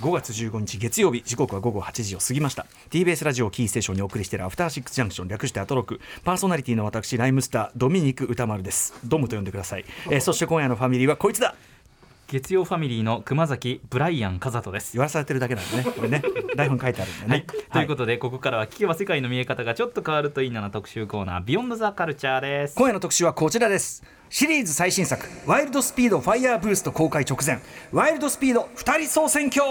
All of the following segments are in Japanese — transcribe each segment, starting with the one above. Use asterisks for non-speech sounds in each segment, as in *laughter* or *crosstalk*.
5月15日月曜日時刻は午後8時を過ぎました。TBS ラジオキーステーションにお送りしているアフターシックスジャンクション略してアトロク。パーソナリティの私ライムスタードミニク歌丸です。ドムと呼んでください、えーそして今夜のファミリーはこいつだ。月曜ファミリーの熊崎ブライアン和人です。言わされてるだけなんでね。これね。台本書いてあるんでね、はい、ということで、ここからは聞けば世界の見え方がちょっと変わるといいなの特集コーナービヨンドザカルチャーです。今夜の特集はこちらですシリーズ最新作「ワイルドスピードファイヤーブースト」公開直前「ワイルドスピード2人総選挙」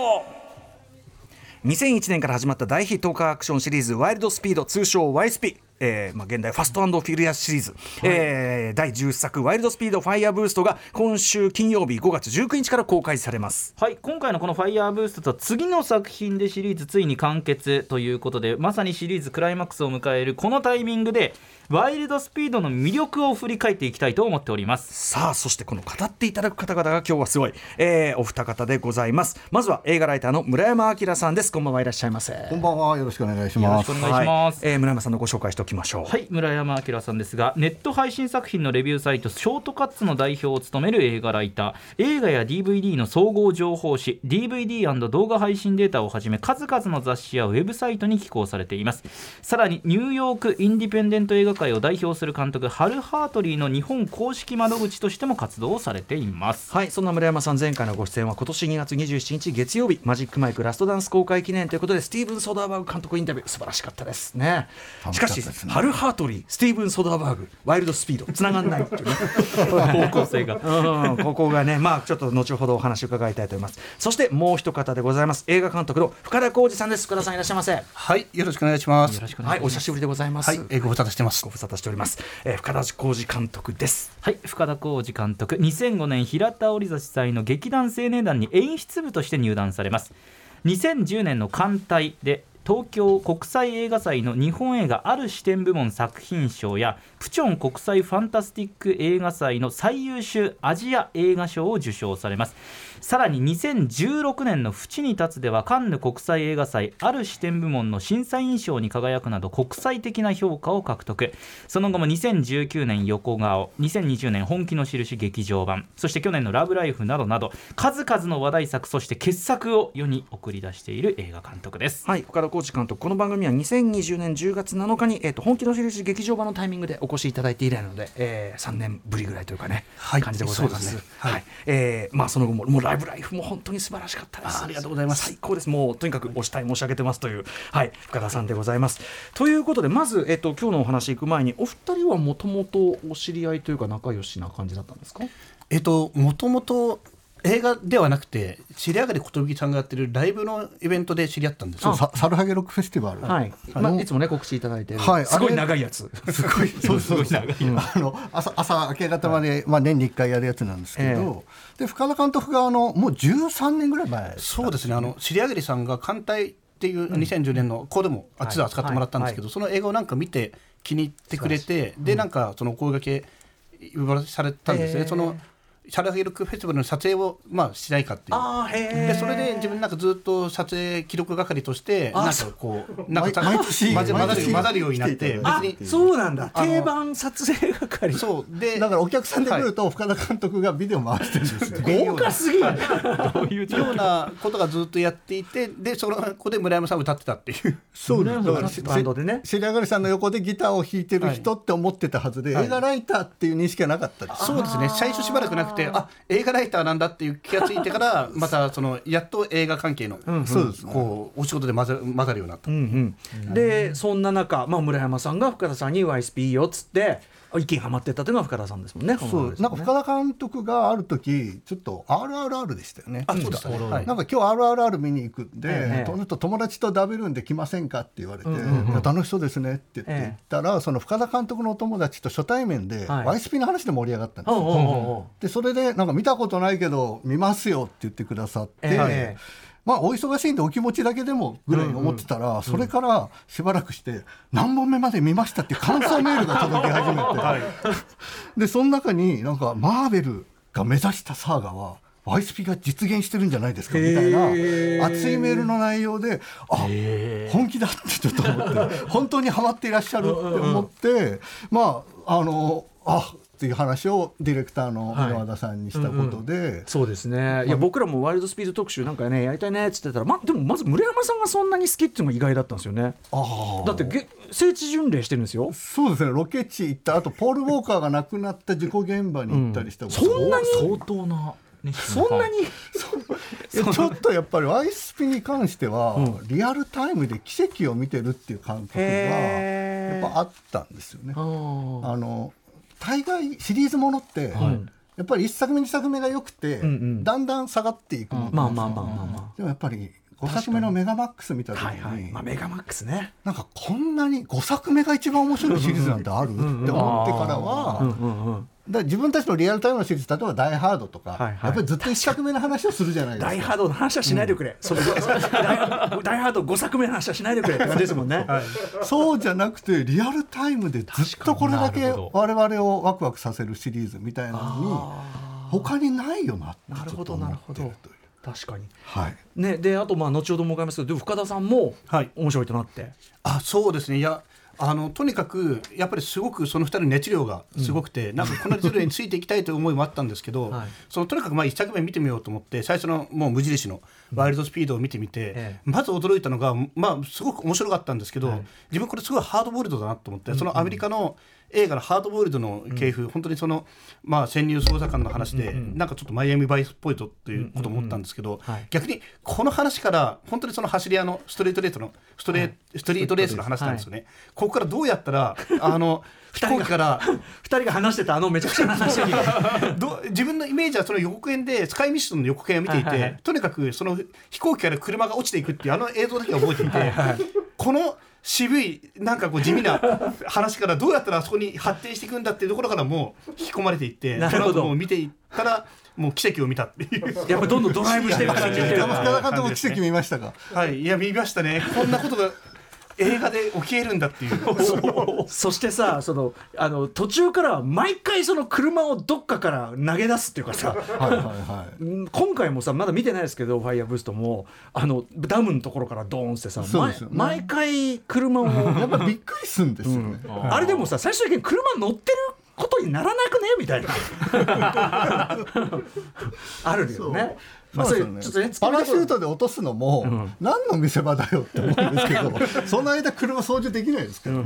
2001年から始まった大ヒットカーアクションシリーズ「ワイルドスピード」通称 YSP えーまあ、現代ファストフィリアスシリーズ、えー第10作「ワイルドスピードファイヤーブースト」が今週金曜日5月19日から公開されます。はい。今回のこの「ファイヤーブースト」とは次の作品でシリーズついに完結ということでまさにシリーズクライマックスを迎えるこのタイミングでワイルドスピードの魅力を振り返っていきたいと思っております。さあそしてこの語っていただく方々が今日はすごい、えーお二方でございます。まずは映画ライターの村山明さんです。こんばんはいらっしゃいませ。こんばんは、よろしくお願いします。よろしくお願いします、はい。えー村山さんのご紹介しておきましょう。はい村山明さんですがネット配信作品のレビューサイトショートカッツの代表を務める映画ライター。映画や DVD の総合情報誌 DVD& 動画配信データをはじめ数々の雑誌やウェブサイトに寄稿されています。さらにニューヨークインディペンデント映画界を代表する監督ハル・ハートリーの日本公式窓口としても活動をされていますはいそんな村山さん前回のご出演は今年2月27日月曜日マジックマイクラストダンス公開記念ということでスティーブン・ソダーバーグ監督インタビュー素晴らしかったですねしかしハル・ハートリースティーブン・ソダーバーグワイルドスピードつながんないっていうね *laughs* 方向性が *laughs* うんここがね、まあ、ちょっと後ほどお話を伺いたいと思います。そしてもう一方でございます。映画監督の深田浩二さんです。深田さんいらっしゃいませ。はい、よろしくお願いします。よろしくお願はいい、しますお久しぶりでございます。はい、えーご無沙汰してますご。無沙汰しております。えー深田浩二監督です。はい、深田浩二監督2005年平田織座主催の劇団青年団に演出部として入団されます2010年の艦隊で東京国際映画祭の日本映画ある視点部門作品賞やプチョン国際ファンタスティック映画祭の最優秀アジア映画賞を受賞されますさらに2016年の「淵に立つ」ではカンヌ国際映画祭ある視点部門の審査員賞に輝くなど国際的な評価を獲得。その後も2019年横顔2020年本気の印劇場版そして去年の「ラブライフ」などなど数々の話題作そして傑作を世に送り出している映画監督です。はい、深田浩二監督、この番組は2020年10月7日に、えー、と本気の印劇場版のタイミングでお越しいただいて以来なので、えー、3年ぶりぐらいというかね、はい感じでございます。そうですね。はい、はい。えーまあその後ももうライブライフも本当に素晴らしかったです。あありがとうございます最高です。もうとにかくお慕い申し上げてますというはい深田さんでございます。ということでまずえっ、と今日のお話行く前にお二人はもともとお知り合いというか仲良しな感じだったんですか？えっと、もともと映画ではなくて、知り上がり寿さんがやってるライブのイベントで知り合ったんですよ。そうササルハゲロックフェスティバル。はい。あのまあいつもね告知いただいてる、はいすごい長いやつ。すごい、*laughs* そうそうそう。あの朝朝明け方まで、まあ年に一回やるやつなんですけど、で深田監督があのもう13年ぐらい前。そうですね、あの知り上がりさんが艦隊っていう2010年のこうでもあっちで扱ってもらったんですけど、その映画をなんか見て気に入ってくれて、でなんかそのお声掛け呼ばされたんですね。へーそのシャラヘルクフェスティバルの撮影をまあしないかっていう。でそれで自分なんかずっと撮影記録係としてなんかこう *laughs* なんか毎毎年混ぜ混ざる毎年混ざるようになって別に。そうなんだ。定番撮影係。そう。でだからお客さんで来ると深田監督がビデオ回してるんですよ。*laughs* 豪華すぎる。どういう状ようなことがずっとやっていてでその子で村山さん歌ってたっていう。そうです。だからバンドでね。シリアガリさんの横でギターを弾いてる人って思ってたはずで、はい映画ライターっていう認識はなかったです。そうですね最初しばらくなくてあ映画ライターなんだっていう気がついてから *laughs* またそのやっと映画関係の、そうですねこうお仕事で混ざ混ざるようになった、うんうん。でそんな中、まあ、村山さんが深田さんに YSP いいよっつって一気にはまってったというのが深田さんですもんね。そうなんか深田監督がある時ちょっと RRR でしたよね。あそうですね。はいなんか今日 RRR 見に行くんで、ええちょっと友達とダブルんで来ませんかって言われて、うん楽しそうですねって言ってええ。言ったら、その深田監督のお友達と初対面で、はい。YSP の話で盛り上がったんですよ。でそれでなんか見たことないけど見ますよって言ってくださって、ええまあお忙しいんでお気持ちだけでもぐらいに思ってたら、それからしばらくして何本目まで見ましたっていう感想メールが届き始めて、*laughs* でその中になんかマーベルが目指したサーガは YSP が実現してるんじゃないですかみたいな熱いメールの内容であ本気だってちょっと思って本当にハマっていらっしゃるって思ってまああのあっていう話をディレクターの箕輪田さんにしたことで、そうですね、いや僕らもワイルドスピード特集なんかねやりたいねっつってたら、ま、でもまず村山さんがそんなに好きっていうのが意外だったんですよね。ああだってげ聖地巡礼してるんですよ。そうですね。ロケ地行ったあとポール・ウォーカーが亡くなった事故現場に行ったりしたこと、そんなに？相当なそんなに？ちょっとやっぱり YSP に関しては、リアルタイムで奇跡を見てるっていう感覚がやっぱあったんですよね。あの大概シリーズものって、やっぱり1作目2作目が良くて、んうん。だんだん下がっていくまあまあまあまあまでもやっぱり5作目のメガマックス見た時に、あはいはい、まあ、メガマックスね。なんかこんなに5作目が一番面白いシリーズなんてある？って思ってからは、だ自分たちのリアルタイムのシリーズ例えば「ダイ・ハード」とか、はいはい。やっぱりずっと1作目の話をするじゃないですか。ダイハードの話はしないでくれ、それダイダイハード5作目の話はしないでくれ。って感じですもんね、*laughs* そうじゃなくてリアルタイムでずっとこれだけ我々をワクワクさせるシリーズみたいなのに他にないよなってなるほどなるほど。確かに。はい、ねであとまあ後ほども伺いますけどでも深田さんもはい。面白いとなって、あそうですね。いやあのとにかくやっぱりすごくその2人の熱量がすごくて、なんかこの熱量についていきたいという思いもあったんですけど、*laughs* はい。そのとにかくまあ1作目見てみようと思って最初のもう無印のワイルドスピードを見てみて、ええ。まず驚いたのが、まあ、すごく面白かったんですけど、自分これすごいハードボイルドだなと思って、そのアメリカの映画のハードボイルドの系譜、本当にその、まあ、潜入捜査官の話で、なんかちょっとマイアミバイスっぽいとっていうことを思ったんですけど、はい。逆にこの話から本当にその走り屋のストレートレースのストレーストリートレースの話なんですよね。ここからどうやったら *laughs* あの飛行機から二人が話してたあのめちゃくちゃな話 *laughs* 自分のイメージはその予告編でスカイミッションの予告編を見ていて、はいはいはい。とにかくその飛行機から車が落ちていくっていうあの映像だけは覚えていてこの渋いなんかこう地味な話からどうやったらあそこに発展していくんだっていうところからもう引き込まれていってなるほどその後もう見ていったらもう奇跡を見たっていう。やっぱどんどんドライブしていく感じで山深田監督奇跡見ましたかはい、いや見ましたねこんなことが映画で起きえるんだっていう。*laughs* そしてさそのあの途中からは毎回その車をどっかから投げ出すっていうかさはいはいはい。うん今回もさまだ見てないですけどファイヤーブーストもあのダムのところからドーンってさ、ね。毎毎回車を。*laughs* やっぱびっくりするんですよね、あれでもさ最終的に車乗ってることにならなくねみたいな。*laughs* あるよね。まあ、そそうういうちょっとねですよねパラシュートで落とすのも、何の見せ場だよって思うんですけどその間車操縦できないですからね、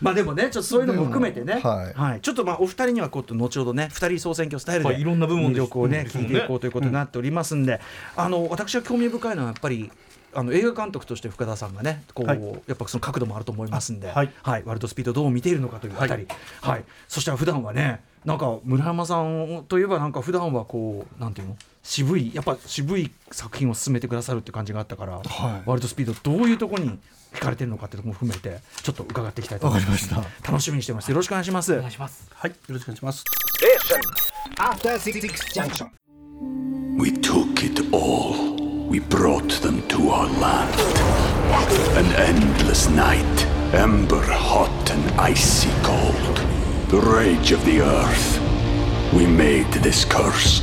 まあでもねちょっとそういうのも含めてね、でもはい。ちょっとまあお二人にはこう後ほどね二人総選挙スタイルで、はいいろんな部門で。魅力をね聞いていこうということになっておりますんで、あの私は興味深いのはやっぱりあの映画監督として深田さんがねこう、はい。やっぱその角度もあると思いますんで、はい。ワイルドスピードどう見ているのかというあたり、はい。そして普段はねなんか村山さんといえばなんか普段はこうなんていうの？渋いやっぱ渋い作品を進めてくださるって感じがあったから、はいワイルドスピードどういうところに惹かれてるのかっていうところも含めてちょっと伺っていきたいと思います。わかりま楽しみにしてます。よろしくお願いします。お願いしますはいよろしくお願いします After Six Junction. We took it all. We brought them to our land. An endless night, ember hot and icy cold. The rage of the earth. We made this curse.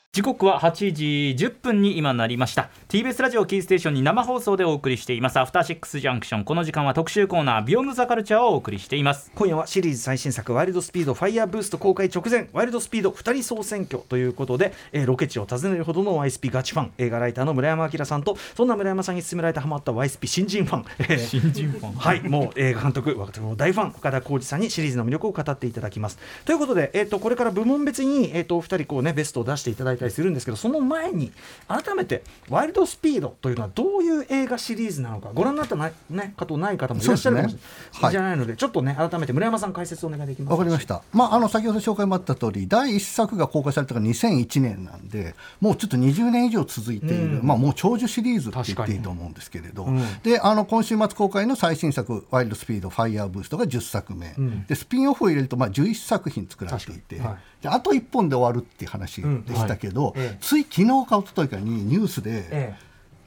時刻は8時10分に今なりました。TBS ラジオキーステーションに生放送でお送りしています。アフターシックスジャンクション。この時間は特集コーナービヨンドザカルチャーをお送りしています。今夜はシリーズ最新作「ワイルドスピードファイヤーブースト」公開直前ワイルドスピード2人総選挙ということで、えーロケ地を訪ねるほどの YSP ガチファン映画ライターの村山明さんとそんな村山さんに勧められてハマった YSP 新人ファン、えー新人ファン。はい、もう映画監督、私も大ファン、岡田浩二さんにシリーズの魅力を語っていただきます。ということで、えっとこれから部門別に、えっとお二人こう、ね、ベストを出していただいたりするんですけど、その前に、改めて、ワイルドスピードというのはどういう映画シリーズなのか、ご覧になったな、ね、方ない方もいらっしゃるかもしれない、ね。はい。じゃないので、ちょっとね、改めて村山さん、解説お願いできますわかりました、まあ、あの先ほど紹介もあった通り第1作が公開されたのが2001年なんでもうちょっと20年以上続いている、うん。まあ、もう長寿シリーズって言っていいと思うんですけれど、うん。であの今週末公開の最新作「ワイルドスピードファイヤーブースト」が10作目、ん。でスピンオフを入れるとまあ11作品作られていて、はい。であと1本で終わるっていう話でしたけど、うんはいええ。つい昨日か一昨日かにニュースで、え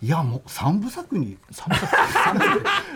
いやもう3部作に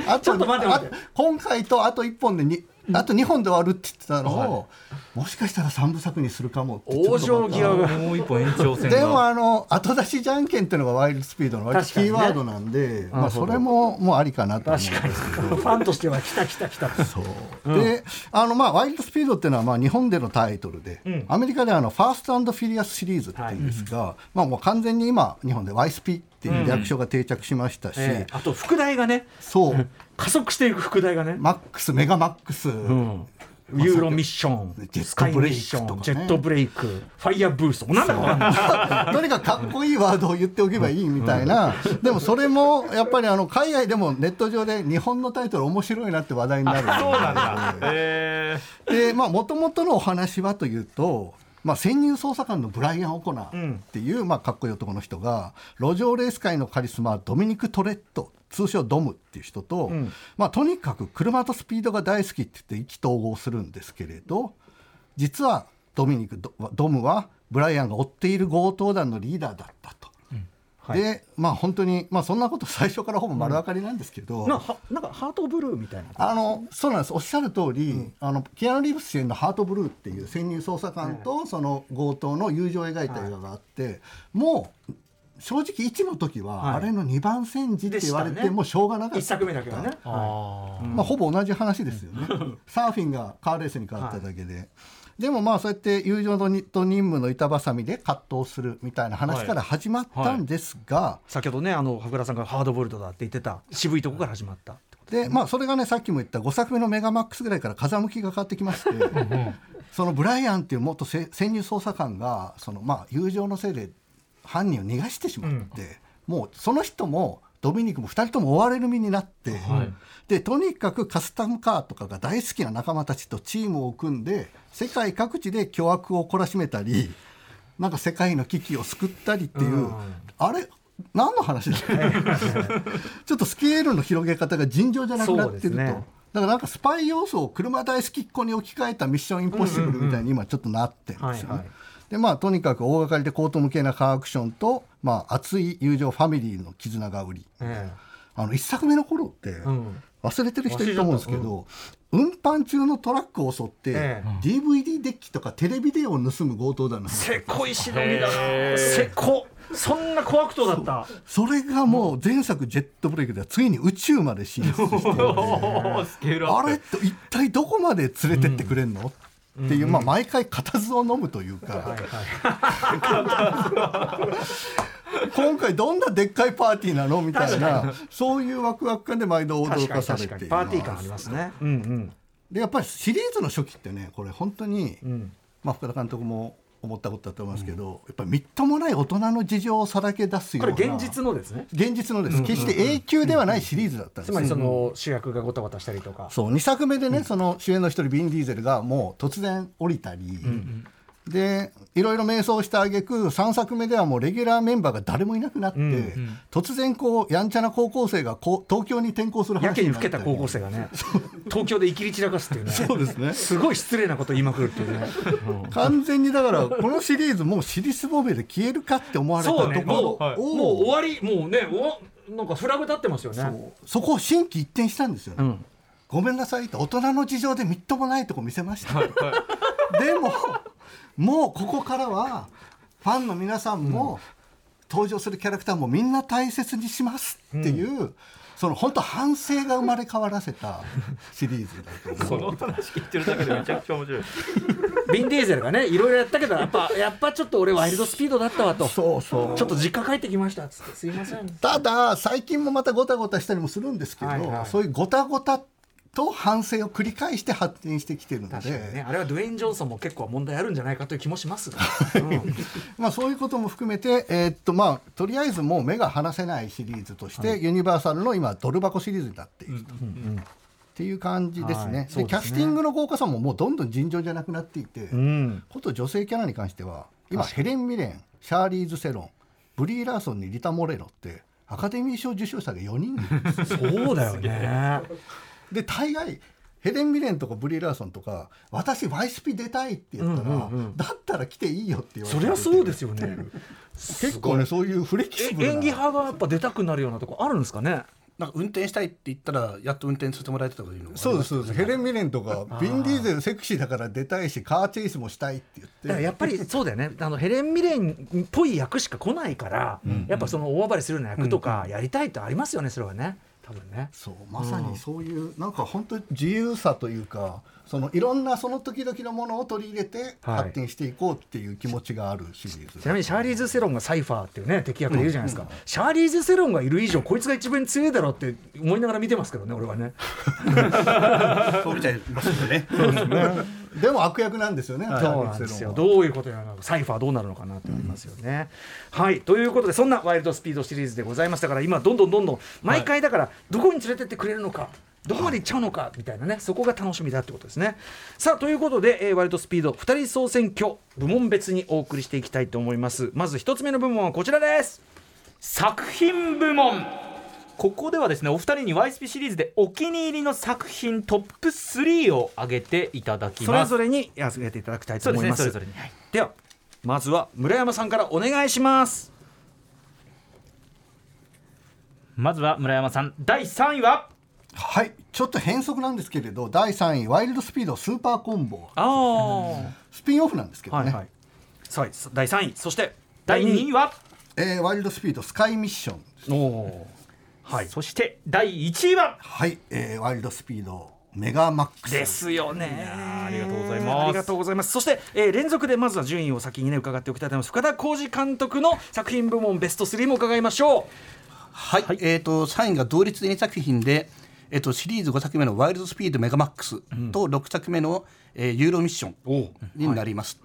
あと *laughs* ちょっと待って待って。あ今回とあと1本でにあと2本で終わるって言ってたのを、もしかしたら3部作にするかもってちょ往っとまた生際が。もう一本延長戦でもがあの後出しじゃんけんっていうのがワイルドスピードの割とキーワードなんで、まあ、それももうありかなと思うんですけど。ファンとしては、来た来た来たと。そうであのまあワイルドスピードっていうのはまあ日本でのタイトルで、ん。アメリカではあのファーストフィリアスシリーズっていうんですが、まあもう完全に今日本で YSP っていう略称が定着しましたし、ええ。あと、副題がね、そう *laughs* 加速していく副題がね。マックスメガマックス、うん。ユーロミッション、ジェットブレイクッション、とかねジェットブレイク、ファイヤーブースト、なんだか。*laughs* とにかくかっこいいワードを言っておけばいいみたいな、でもそれもやっぱりあの海外でもネット上で日本のタイトル面白いなって話題になる。そうなんだ。えでまあもともとのお話はというと、まあ、潜入捜査官のブライアン・オコナーっていう、まあ、かっこいい男の人が路上レース界のカリスマドミニク・トレット通称ドムっていう人と、まあ、とにかく車とスピードが大好きって言って意気投合するんですけれど実はドミニクドドムはブライアンが追っている強盗団のリーダーだったと。はい。でまあ本当に、まあ、そんなこと最初からほぼ丸分かりなんですけど、なん。なんかハートブルーみたいな。あのそうなんです。おっしゃる通り、あのキアヌ・リーブス主演の「ハートブルー」っていう潜入捜査官とその強盗の友情を描いた映画があって、もう正直1の時は、はい。あれの2番煎じって言われてもしょうがなかった。一作目だけはね。あまあ、ほぼ同じ話ですよね。サーフィンがカーレースに変わっただけで、でもまあそうやって友情と任務の板挟みで葛藤するみたいな話から始まったんですが、先ほどね、あの羽倉さんがハードボイルドだって言ってた渋いとこから始まった。でまあそれがねさっきも言った5作目の「メガマックス」ぐらいから風向きが変わってきましてそのブライアンっていう元せ潜入捜査官がそのまあ友情のせいで犯人を逃がしてしまって、もうその人もドミニクも2人とも追われる身になって、でとにかくカスタムカーとかが大好きな仲間たちとチームを組んで世界各地で巨悪を懲らしめたりなんか世界の危機を救ったりっていう、あれ何の話だ *laughs* ちょっとスケールの広げ方が尋常じゃなくなってると、だからなんかスパイ要素を車大好きっ子に置き換えたミッションインポッシブルみたいに今ちょっとなってるんですよね。でまあとにかく大掛かりで高等無形なカーアクションと、まあ、熱い友情ファミリーの絆が売り、えあの一作目の頃って、ん。忘れてる人いると思うんですけど、運搬中のトラックを襲って、え DVD デッキとかテレビデオを盗む強盗団の話せこい忍びだな。せこ。そんな小悪党だった。それがもう前作「ジェットブレイク」ではついに宇宙まで進出して *laughs* あれって一体どこまで連れてってくれんの、っていう、まあ、毎回固唾を飲むというか、*laughs* 今回どんなでっかいパーティーなのみたいなそういうワクワク感で毎度驚確かかされ。てパーティー感ありますね。うんうん。でやっぱりシリーズの初期ってねこれ本当に、んまあ、福田監督も思ったことだと思いますけど、やっぱりみっともない大人の事情をさらけ出すようなこれ現実のですね。現実のです、決して永久ではないシリーズだったんですつまりその主役がごたごたしたりとか。そう2作目でね、その主演の一人ビン・ディーゼルがもう突然降りたり、でいろいろ迷走した挙句3作目ではもうレギュラーメンバーが誰もいなくなって、突然こうやんちゃな高校生がこう東京に転校するや話になったりけに老けた高校生がね、東京で生きり散らかすっていうね。そうですねすごい失礼なこと言いまくるっていうね。うん完全にだからこのシリーズもう尻すぼめで消えるかって思われた。ところもう、をもう終わり、もうね、おなんかフラグ立ってますよね。そこを心機一転したんですよね、うん。ごめんなさいって大人の事情でみっともないとこ見せました、でももうここからはファンの皆さんも、登場するキャラクターもみんな大切にしますっていう、その本当反省が生まれ変わらせたシリーズだと思う。その話聞いてるだけでめちゃくちゃ面白い。ビン・ディーゼルがねいろいろやったけどやっぱやっぱちょっと俺ワイルドスピードだったわと。そうそう。ちょっと実家帰ってきましたっつってすいません。ただ最近もまたごたごたしたりもするんですけど、はいはい。そういうごたごたと反省を繰り返して発展してきてるので、ね。あれはドゥエイン・ジョンソンも結構問題あるんじゃないかという気もしますが、うん。まあ、そういうことも含めて、えーっとまあ、とりあえずもう目が離せないシリーズとして、ユニバーサルの今ドル箱シリーズになっていると。っていう感じですね,、はい。ですね。でキャスティングの豪華さももうどんどん尋常じゃなくなっていて、うん。こと女性キャラに関しては今ヘレン・ミレンシャーリーズ・セロンブリー・ラーソンにリタ・モレロってアカデミー賞受賞者が4人そうだよねで大概ヘレン・ミレンとかブリー・ラーソンとか私ワイスピ出たいって言ったら、だったら来ていいよって言われて。そりゃそうですよね。*laughs* 結構ねそういうフレキシブルな。演技派がやっぱ出たくなるようなとこあるんですかね？なんか運転したいって言ったらやっと運転させてもらえてたというのがそうですそうです。ヘレン・ミレンとかビン・ディーゼルセクシーだから出たいしカーチェイスもしたいって言って。やっぱりそうだよね。あのヘレン・ミレンっぽい役しか来ないから、やっぱその大暴れするような役とかやりたいってありますよねそれはね多分ね。そうまさにそういう、なんか本当に自由さというかそのいろんなその時々のものを取り入れてはい。発展していこうっていう気持ちがあるシリーズ、ちなみにシャーリーズ・セロンがサイファーっていうね敵役でいるじゃないですか、シャーリーズ・セロンがいる以上こいつが一番強いだろうって思いながら見てますけどね俺はね。*laughs* そう見ちゃいますよね。でも悪役なんですよね、そうなんですよ。どういうことになるのかサイファーどうなるのかなってありますよね、はい。ということでそんなワイルドスピードシリーズでございましたから今どんどんどんどん毎回だからどこに連れてってくれるのかどこまで行っちゃうのかみたいなねそこが楽しみだってことですね。さあということで、えーワイルドスピード2人総選挙部門別にお送りしていきたいと思います。まず一つ目の部門はこちらです。作品部門ここではですねお二人に YSP シリーズでお気に入りの作品トップ3を挙げていただきそれますぞれにやらせていただきたいとそうです。ね思いますそれぞれ。に、はい。ではまずは村山さんからお願いします。まずは村山さん第3位は？はい。ちょっと変則なんですけれど第3位ワイルドスピードスーパーコンボ。あスピンオフなんですけどね、あはいはい。第3位。そして第2位は？えーワイルドスピードスカイミッションおおはい。そして第1位は？はい、えーワイルドスピードメガマックス。ですよね。ありがとうございます。ありがとうございます。そして、えー連続でまずは順位を先にね伺っておきたいと思います。深田浩二監督の作品部門ベスト3も伺いましょう。はい、えっ、と3位が同率で2作品で、えっ、とシリーズ5作目のワイルドスピードメガマックスと6作目の、えーユーロミッションになります。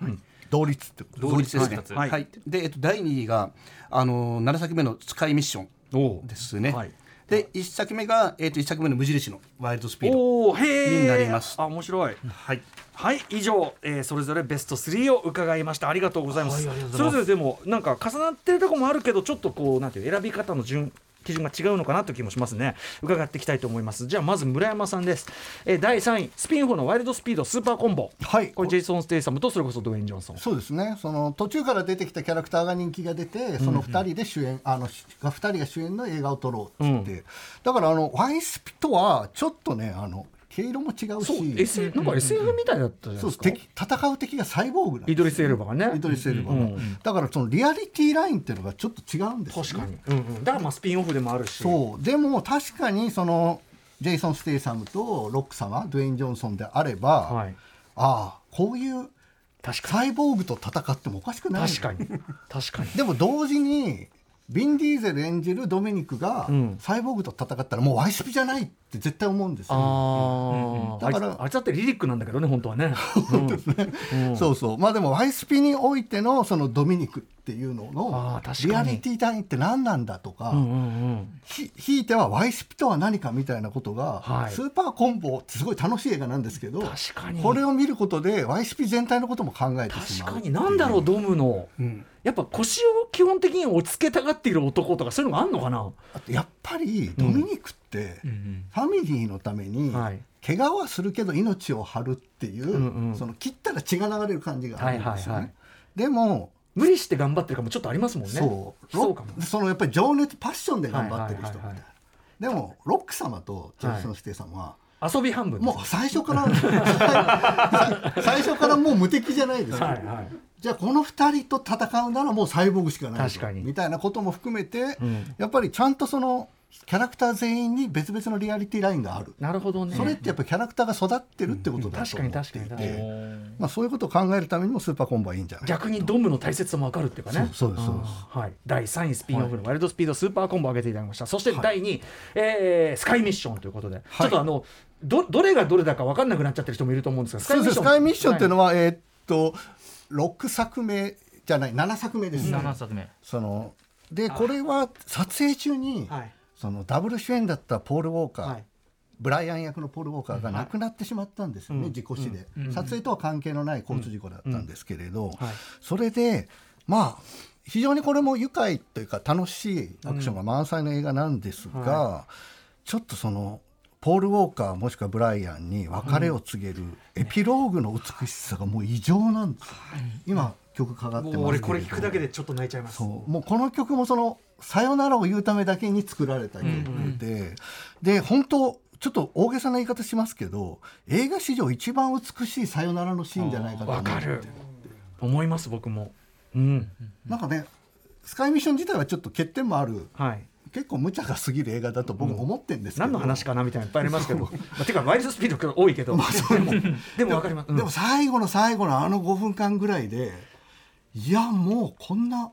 同率ってこと同率ですね。はい。はい。で、えっ、と第2位があの7作目のスカイミッション。おですね。はい。で1作目がえっ、と1作目の無印のワイルドスピード。になります。あ面白い。はい。はい以上、えーそれぞれベスト3を伺いました。ありがとうございます,、それぞれでもなんか重なってるところもあるけどちょっとこうなんていう選び方の順基準が違うのかなという気もしますね。伺っていきたいと思います。じゃあまず村山さんです、えー第3位スピンオフのワイルドスピードスーパーコンボ。はい。これジェイソン・ステイサムとそれこそドウェイン・ジョンソン。そうですね。その途中から出てきたキャラクターが人気が出てその2人で主演、あの2人が主演の映画を撮ろうって言って、だからあのワイスピとはちょっとねあの毛色も違うし。そう S なんか SF みたいだったじゃないですか。敵戦う敵がサイボーグなイドリス・エルバがね。イドリス・エルバが、だからそのリアリティラインっていうのがちょっと違うんですよ、ね、確かに、うんうん、だからまあスピンオフでもあるし。そう。でも確かにそのジェイソン・ステイサムとロック様ドゥエイン・ジョンソンであれば、はい。ああこういう確かサイボーグと戦ってもおかしくないに確かに。確かに。でも同時にビン・ディーゼル演じるドミニクがん。サイボーグと戦ったらもうワイスピじゃないって絶対思うんですよ、ああ、だからあいつあいつだってリリックなんだけどね本当はね。そうそうまあでもワイスピにおいてのそのドミニクっていうののリアリティラインって何なんだとか、うんうんうん。ひひいてはワイスピとは何かみたいなことが、はい。スーパーコンボってすごい楽しい映画なんですけど確かに。これを見ることでワイスピ全体のことも考えてしまう確かに。なんだろうドムの、やっぱ腰を基本的に落ち着けたがっている男とかそういうのがあんのかな？あとやっぱりドミニクってファミリーのためにはい。怪我はするけど命を張るっていう、んうん。その切ったら血が流れる感じがあるんですよね。はいはいはい。でも無理して頑張ってるかもちょっとありますもんね。そう。そうかも。そのやっぱり情熱パッションで頑張ってる人みたいな、はいはいはいはい。でもロック様とジョンソン・ステイさんは、遊び半分もう最初からさ *laughs* 最初からもう無敵じゃないですか、はいはいじゃあこの2人と戦うならもうサイボーグしかないと。確かに。みたいなことも含めて、ん。やっぱりちゃんとそのキャラクター全員に別々のリアリティラインがある、なるほどね。それってやっぱりキャラクターが育ってるってことだと確かに思ってい確かに確かて、まあ、そういうことを考えるためにもスーパーコンボはいいんじゃない？か逆にドムの大切さも分かるっていうかね。そうですそうです。はい、第3位スピンオフのワイルドスピードスーパーコンボを上げていただきました。そして第2位、えースカイミッションということで、ちょっとあのどどれがどれだか分かんなくなっちゃってる人もいると思うんですがスカイミッション。っていうののは、えーっと6作目じゃない7作目です、7作目。そのでこれは撮影中に、はい。そのダブル主演だったポール・ウォーカー、はい。ブライアン役のポール・ウォーカーが亡くなってしまったんですよね、うん。事故死で、撮影とは関係のない交通事故だったんですけれど、はい。それでまあ非常にこれも愉快というか楽しいアクションが満載の映画なんですが、ちょっとそのポール・ウォーカーもしくはブライアンに別れを告げるエピローグの美しさがもう異常なんですよ、今曲かかってますけれど。もう俺これ聞くだけでちょっと泣いちゃいます。もうこの曲もその「さよなら」を言うためだけに作られた曲で、で本当ちょっと大げさな言い方しますけど映画史上一番美しいさよならのシーンじゃないかと思かる。思います僕も。うん。なんかねスカイミッション自体はちょっと欠点もある。はい結構無茶が過ぎる映画だと僕も思ってるんですけど、何の話かなみたいなのいっぱいありますけど、*laughs* まあ、てかワイルドスピードが多いけど、でも *laughs* でも分かります、うん。でも最後の最後のあの5分間ぐらいでいやもうこんな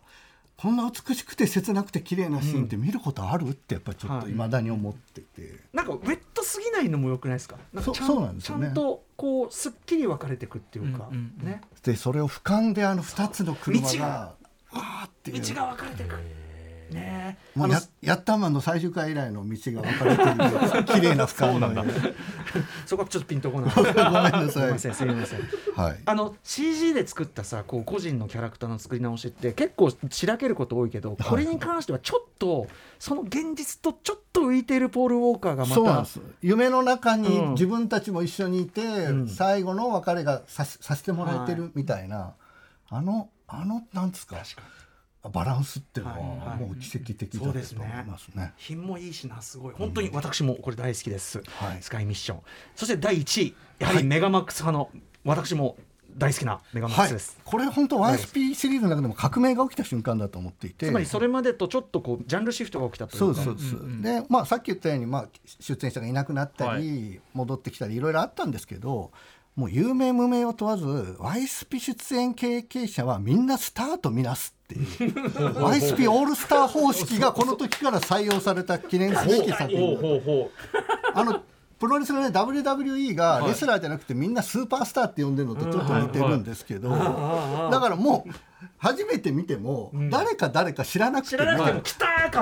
こんな美しくて切なくて綺麗なシーンって見ることあるってやっぱりちょっとい。まだに思ってて、なんかウェットすぎないのもよくないですか？そうそうなんですよね。ちゃんとこうすっきり分かれていくっていうか、うんうんうん。ね。でそれを俯瞰であの2つの車が道がわーっていう。道が分かれていくね。えもうやヤッターマンの最終回以来の道が分かれている *laughs* 綺麗な俯瞰のそこはちょっとピンとこない。ごめんなすさい。みませんすみません。はい。あの CG で作ったさこう個人のキャラクターの作り直しって結構しらけること多いけどこれに関してはちょっとその現実とちょっと浮いているポール・ウォーカーがまたそうなんです。夢の中にうん。自分たちも一緒にいて、ん。最後の別れがさしさせてもらえてるみたいな、あのあのなんですかバランスっていうのはいははい。もう奇跡的だと思いますね。品もいいしなすごい。本当に私もこれ大好きです、はい。スカイミッション。そして第1位やはりメガマックス派の私も大好きなメガマックはいスです、、これ本当 YSP シリーズの中でも革命が起きた瞬間だと思っていて。つまりそれまでとちょっとこうジャンルシフトが起きたというか。そうですそうです、で、まあ、さっき言ったように、まあ、出演者がいなくなったり、戻ってきたりいろいろあったんですけどもう有名無名を問わず YSP 出演経験者はみんなスターとみなすっていう。YSP オールスター方式がこの時から採用された記念すべき作品あのプロレスのね WWE がレスラーじゃなくてみんなスーパースターって呼んでるのとちょっと似てるんですけど、だからもう初めて見ても誰か誰か知らなくても、知らなん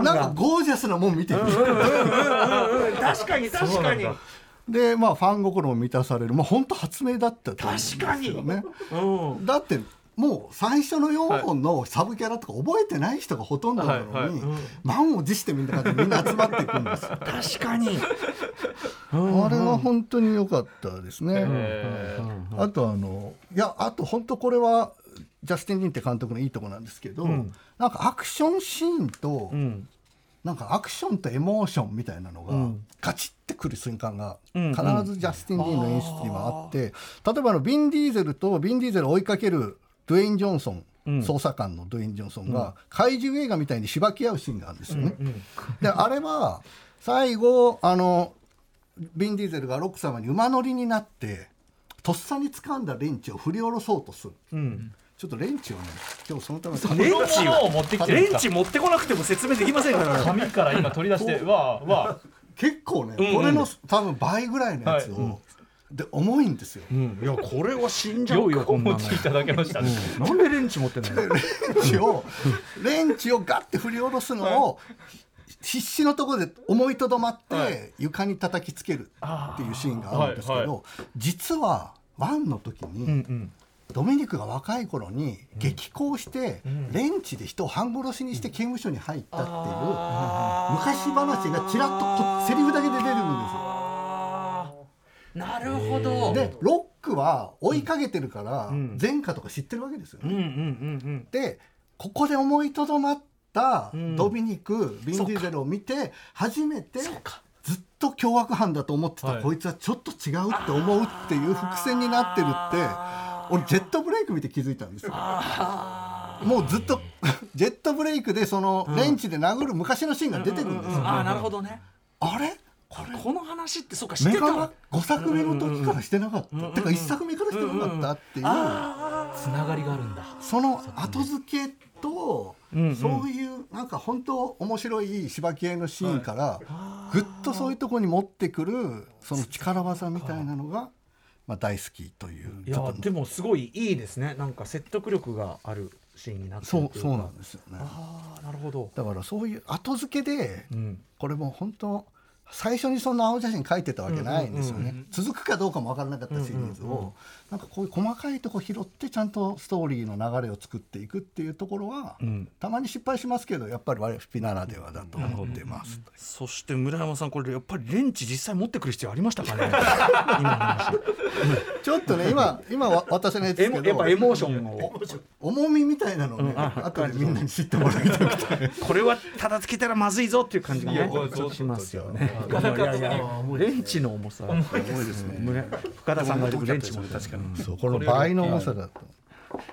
かがゴージャスなもん見てる、確かに確かに。でまあファン心も満たされる。まあ本当発明だったと思うんですよ確かに。ねうん。だってもう最初の4本のサブキャラとか覚えてない人がほとんどなのに、はいはい。満を持してみんな集まっていくんですよ。確かに。あれは本当に良かったですね。えあとあのいやあと本当これはジャスティン・リンって監督のいいとこなんですけど、ん。なんかアクションシーンと、うん。なんかアクションとエモーションみたいなのが、うん。ガチってくる瞬間がうん。必ずジャスティン・リンの演出にはあって、例えばあのビン・ディーゼルとビン・ディーゼルを追いかけるドゥエイン・ジョンソン、うん。捜査官のドゥエイン・ジョンソンが怪獣映画みたいにしばき合うシーンがあるんですよね。であれは最後あのビン・ディーゼルがロック様に馬乗りになってとっさに掴んだレンチを振り下ろそうとする、うん。ちょっとレンチをね今日そのためにレンチを。持ってきてレンチ持ってこなくても説明できませんから。紙から今取り出してわあわ結構ね、んうんこれの多分倍ぐらいのやつを、はい。うんで重いんですよ。うん。いやこれは死んじあゃうよこんなのいただけましたね。なんでレンチ持ってんの？レンチをレンチをガッて振り下ろすのを必死のところで思いとどまって床に叩きつけるっていうシーンがあるんですけはいはど実はワンの時うんうにん。ドミニクが若い頃に激高してレンチで人を半殺しにして刑務所に入ったっていう昔話がちらっとこセリフだけで出てくるんですよ。なるほど。でロックは追いかけてるからん。前科とか知ってるわけですよね。でここで思いとどまったん。ドミニク、ビン・ディーゼルを見て初めてずっと凶悪犯だと思ってた、はい。こいつはちょっと違うって思うっていう伏線になってるって俺ジェットブレイク見て気づいたんですよ。もうずっとジェットブレイクでそのレンチで殴る昔のシーンが出てくるんですよ。ああなるほどね。あれこの話ってそうか知ってたわ。メガマ5作目の時からしてなかった、てか1作目からしてなかったっていう、つながりがあるんだ。その後付けと、うんうん。そういうなんか本当面白い芝木屋のシーンから、ぐっとそういうところに持ってくるその力技みたいなのが、まあ、大好きという。いやでもすごいいいですね。なんか説得力があるシーンになってるそうそうなんですよね。ああなるほど。だからそういう後付けで、うん。これも本当最初にそんな青写真描いてたわけないんですよね、続くかどうかも分からなかったシリーズを、なんかこういう細かいとこ拾ってちゃんとストーリーの流れを作っていくっていうところは、ん。たまに失敗しますけどやっぱり我々ならではだと思ってます、そして村山さんこれやっぱりレンチ実際持ってくる必要ありましたかね？*laughs* ちょっとね今今は私のやつでエすけどモやっぱエモーションを。重みみたいなのをね、後でみんなに知ってもらいたくて。これはただつけたらまずいぞっていう感じがねしますよね。いやいやいやレンチの重さ。重いですね。深田さんがレンチも確かにそうこの倍の重さだと。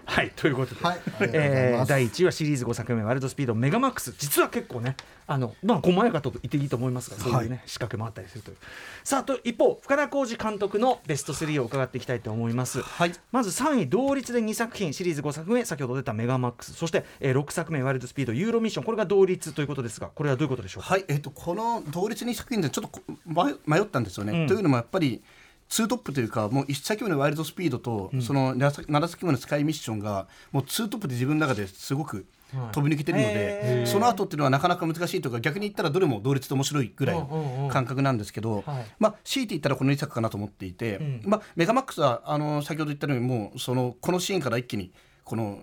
はいということで、はい。えー第1位はシリーズ5作目「ワイルドスピードメガマックス」実は結構ねあのまあ細やかと言っていいと思いますがそういうね、仕掛けもあったりするという。さあと一方深田浩二監督のベスト3を伺っていきたいと思います、はい。まず3位同率で2作品シリーズ5作目先ほど出たメガマックス。そして、えー6作目「ワイルドスピードユーロミッション」これが同率ということですがこれはどういうことでしょうか、はい、えっと、この同率2作品でちょっとこ迷迷ったんですよね。というのもやっぱりツートップというかもう1作目のワイルドスピードと、その 7, 7作目のスカイミッションがもうツートップで自分の中ですごく飛び抜けてるので、その後っていうのはなかなか難しいというか逆に言ったらどれも同率で面白いぐらいの感覚なんですけど、まあ強いて言ったらこの2作かなと思っていて、まあメガマックスはあの先ほど言ったようにもうそのこのシーンから一気にこの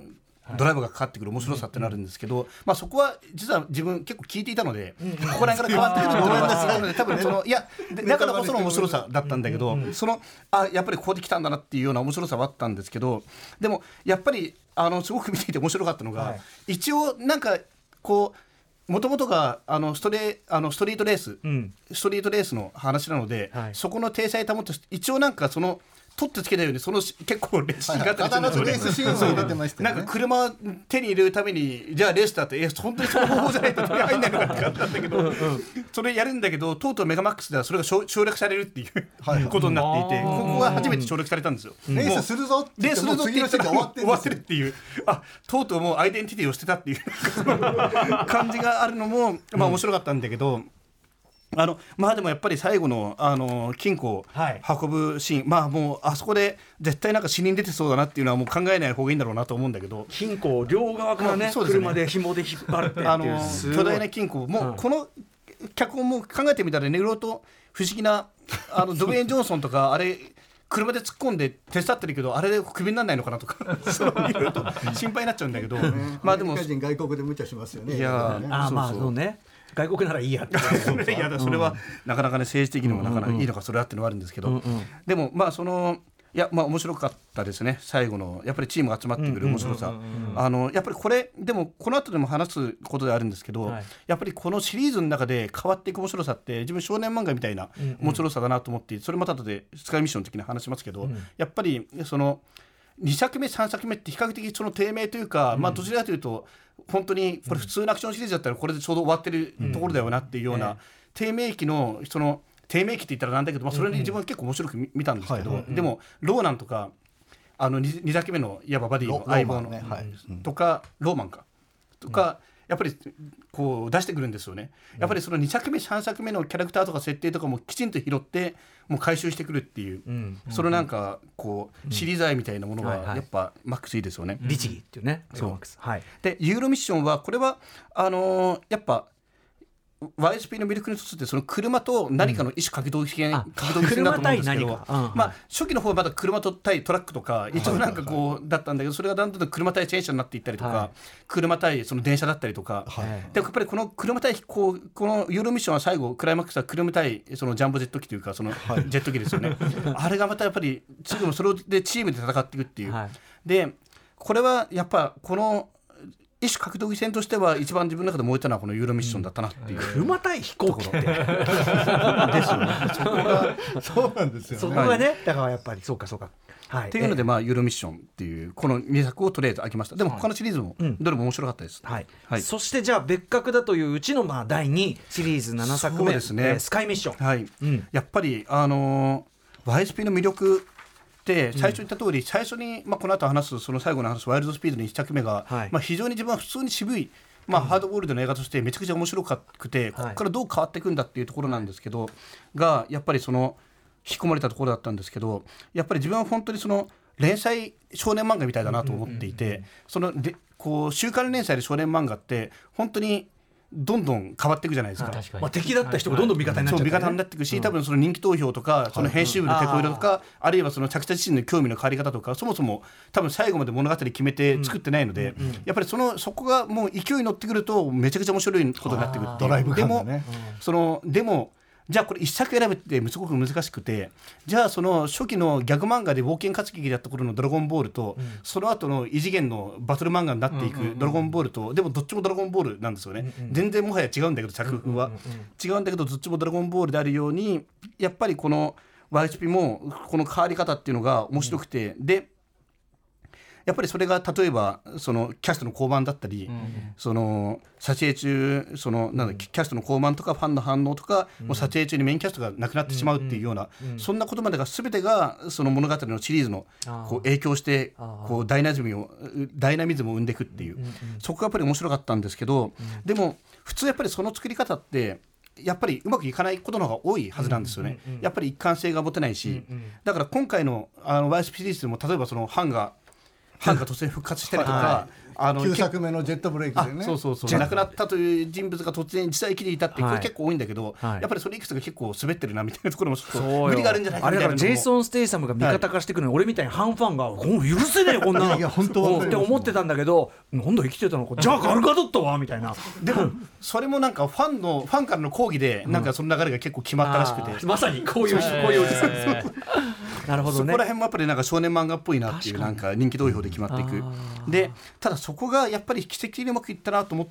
ドライブがかかってくる面白さってなるんですけど、まあ、そこは実は自分結構聞いていたので、ここら辺から変わってくると思います。*laughs* なので多分そのいやでだからこその面白さだったんだけど、そのあやっぱりここで来たんだなっていうような面白さはあったんですけどでもやっぱりあのすごく見ていて面白かったのが、一応なんかこうもともとがあのストレあのストリートレース、ん。ストリートレースの話なので、はい。そこの体裁保って一応なんかその取ってつけたようにそのし結構レースシーンがあったりするんですよね。なんか車を手に入れるためにじゃあレースだってえ本当にその方法じゃないと取り入んないのかって感じなんだけどそれやるんだけどとうとうメガマックスではそれが省省略されるっていうことになっていてここが初めて省略されたんですよ。レーもうスするぞレースするぞって言って終わってるっていう。あとうとうもうアイデンティティを捨てたっていう。*laughs* *laughs* 感じがあるのもまあ面白かったんだけど。あのまあでもやっぱり最後のあの金庫をはい。運ぶシーン、まあもうあそこで絶対なんか死人出てそうだなっていうのはもう考えない方がいいんだろうなと思うんだけど。金庫を両側からねあそうですね。車で紐で引っ張るっていう。あの巨大な金庫もうこの脚本も考えてみたらねいろいろと不思議なあのドウェイン・ジョンソンとか *laughs* あれ車で突っ込んで手伝ってるけどあれでクビにならないのかなとか *laughs* そういろいろと心配になっちゃうんだけど。まあでも外国で無茶しますよね。いやねあーまあそうね外国ならいいやって。*laughs* いやだそれはなかなかね政治的にもなかなかいいのかそれはっていうのはあるんですけど、でもまあそのいやまあ面白かったですね。最後のやっぱりチームが集まってくる面白さ。あのやっぱりこれでもこの後でも話すことであるんですけど、はい。やっぱりこのシリーズの中で変わっていく面白さって自分少年漫画みたいな面白さだなと思ってそれまた後でスカイミッションの時に話しますけど、やっぱりその2作目3作目って比較的その低迷というか、まあどちらかというと本当にこれ普通のアクションシリーズだったらこれでちょうど終わってるところだよなっていうような、低迷期のその低迷期って言ったらなんだけど、まあ、それに自分は結構面白く見見たんですけど、でもローナンとかあの 2, 作目のいわばバディのロ相棒の、とかローマンか。とか、やっぱりこう出してくるんですよね。やっぱりその2作目3作目のキャラクターとか設定とかもきちんと拾ってもう回収してくるっていう、そのなんかこうシリーズ愛みたいなものはやっぱマックスいいですよね。律儀っていうね。そう。メガマックス。はい。でユーロミッションはこれはあのーやっぱ YSP の魅力の一つってその車と何かの一種格闘技あ格闘技戦だと思うんですけど、うんまあ初期の方はまだ車と対トラックとか一応なんかこうだったんだけどそれがだんだん車対戦車になっていったりとか、はい。車対その電車だったりとか、でやっぱりこの車対こうこのユーロミッションは最後クライマックスは車対そのジャンボジェット機というかそのジェット機ですよね。*laughs* あれがまたやっぱり次もそれでチームで戦っていくっていう。はい。でこれはやっぱこの一種格闘技戦としては一番自分の中で燃えたのはこのユーロミッションだったなっていう、車対飛行機。ってですよね。そこがそうなんですよね。そこがねだからやっぱりそうかそうか。はい。っていうので、まあ、ユーロミッションっていうこの2作をとりあえず開きました。でも他のシリーズもどれも面白かったです、はい。はい。そしてじゃあ別格だといううちのまあ第2シリーズ7作目そうですね。えースカイミッション、はい。うん。やっぱりあのー YSP の魅力最初言った通り、最初に、まあ、この後話すその最後の話すワイルドスピードの1着目が、はい。まあ、非常に自分は普通に渋い、まあハードボールドの映画としてめちゃくちゃ面白くて、ここからどう変わっていくんだっていうところなんですけどがやっぱりその引き込まれたところだったんですけどやっぱり自分は本当にその連載少年漫画みたいだなと思っていてそのでこう週刊連載で少年漫画って本当にどんどん変わっていくじゃないですか。確かに。まあ、敵だった人がどんどん味方になっちゃって、そう味方になっていくし、多分その人気投票とか、その編集部の手こ入れとか、あるいはその作者自身の興味の変わり方とかそもそも多分最後まで物語決めて作ってないので、やっぱりそのそこがもう勢いに乗ってくるとめちゃくちゃ面白いことになってくるっていう。ドライブでも感がね。そのでもじゃあこれ一作選ぶってすごく難しくてじゃあその初期のギャグ漫画で冒険活劇だった頃の「ドラゴンボールと」その後の異次元のバトル漫画になっていく「ドラゴンボールと」でもどっちも「ドラゴンボール」なんですよね、全然もはや違うんだけど作風は、違うんだけどどっちも「ドラゴンボール」であるようにやっぱりこの YHP もこの変わり方っていうのが面白くて、でやっぱりそれが例えばそのキャストの降板だったり、その撮影中そのなんだキャストの降板とかファンの反応とか、もう撮影中にメインキャストがなくなってしまうっていうような、そんなことまでが全てがその物語のシリーズのこう影響してこうダイナミズムをダイナミズムを生んでいくっていう、そこがやっぱり面白かったんですけど、でも普通やっぱりその作り方ってやっぱりうまくいかないことの方が多いはずなんですよね。やっぱり一貫性が持てないし、だから今回のあの YSP シリーズでも例えばそのハンがハンが突然復活したりとか、あの9作目のジェットブレイクあでね。そうそうそう。亡くなったという人物が突然実際生きていたってこはい。れ結構多いんだけど、はい。やっぱりそれいくつか結構滑ってるなみたいなところも無理があるんじゃないかあれみたいなのも。だからジェイソン・ステイサムが味方化してくるのに俺みたいに反ファンが「こん許せねえよこんな。の」いや本当って思ってたんだけどなんだ生きてたのかじゃあガルガドットはみたいな。*laughs* でもそれもなんかファンのファンからの抗議でなんかその流れが結構決まったらしくて、あーまさにこういうこういうおじさんなるほどね。そこら辺もやっぱりなんか少年漫画っぽいなっていうなんか人気投票で決まっていく。でただそこがやっぱり奇跡的にうまくいったなと思っ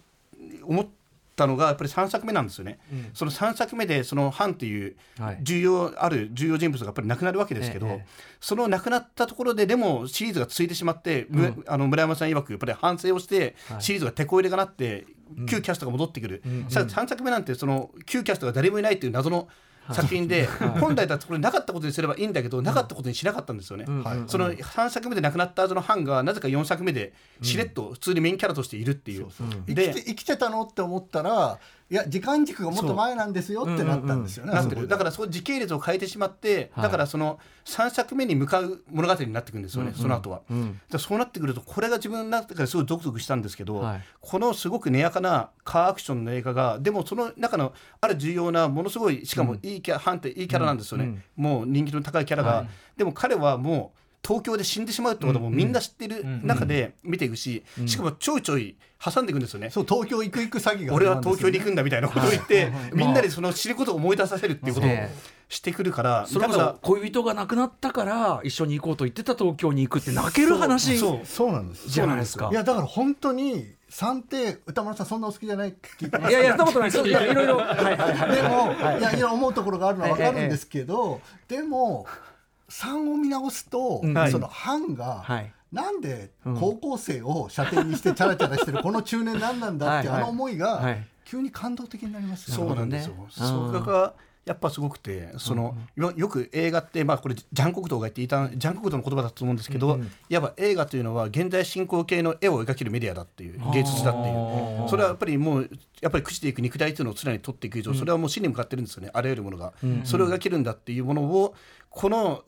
思ったのがやっぱり3作目なんですよね、その3作目でそのハンっていうはい。重要ある重要人物がやっぱり亡くなるわけですけど、ええその亡くなったところででもシリーズが続いてしまって、むあの村山さん曰くやっぱり反省をして、シリーズが手こ入れがなって旧キャストが戻ってくる、さ3作目なんてその旧キャストが誰もいないっていう謎の作品で、本来だとこれなかったことにすればいいんだけど、なかったことにしなかったんですよね、その3作目で亡くなったはずのハンがなぜか4作目でしれっと普通にメインキャラとしているっていう、生きてたの？って思ったらいや時間軸がもっと前なんですよってなったんですよね。なってるあそこでだからそう時系列を変えてしまって、だからその3作目に向かう物語になっていくんですよね、その後は、だからそうなってくるとこれが自分の中ですごいゾクゾクしたんですけど、はい。このすごく根やかなカーアクションの映画がでもその中のある重要なものすごいしかもいいキャラ、ハンっていいキャラなんですよね、もう人気の高いキャラが、でも彼はもう東京で死んでしまうってこともみんな知ってる中で見ていくし、しかもちょいちょい挟んでいくんですよね、そう東京行く行く詐欺が俺は東京に行くくんだみたいなことを言って、みんなでその知ることを思い出させるっていうことをえ。してくるから、それこだからそ恋人が亡くなったから一緒に行こうと言ってた東京に行くって泣ける話。そうそうなんです。じゃないですか。いやだから本当に三って歌丸さんそんなお好きじゃないって聞いてまいやいややったことないです。*laughs* いやいろいろ。はいはいはいでも、い、やいや思うところがあるのは分かるんですけど、でも3を見直すと、はい。その藩が、はい。なんで高校生を射程にしてチャラチャラしてる *laughs* この中年何なんだっていうはいはい。あの思いはがい。急に感動的になりますよそうなんですよ、そやっぱすごくてその、よよく映画って、まあ、これジャン・コクトーが言っていたジャン・コクトーの言葉だと思うんですけど、いわば映画というのは現在進行形の絵を描けるメディアだっていう芸術だっていう。それはやっぱりもうやっぱり朽ちていく肉体というのを常に取っていく以上、それはもう死に向かってるんですよねあらゆるものが、それを描けるんだっていうものをこの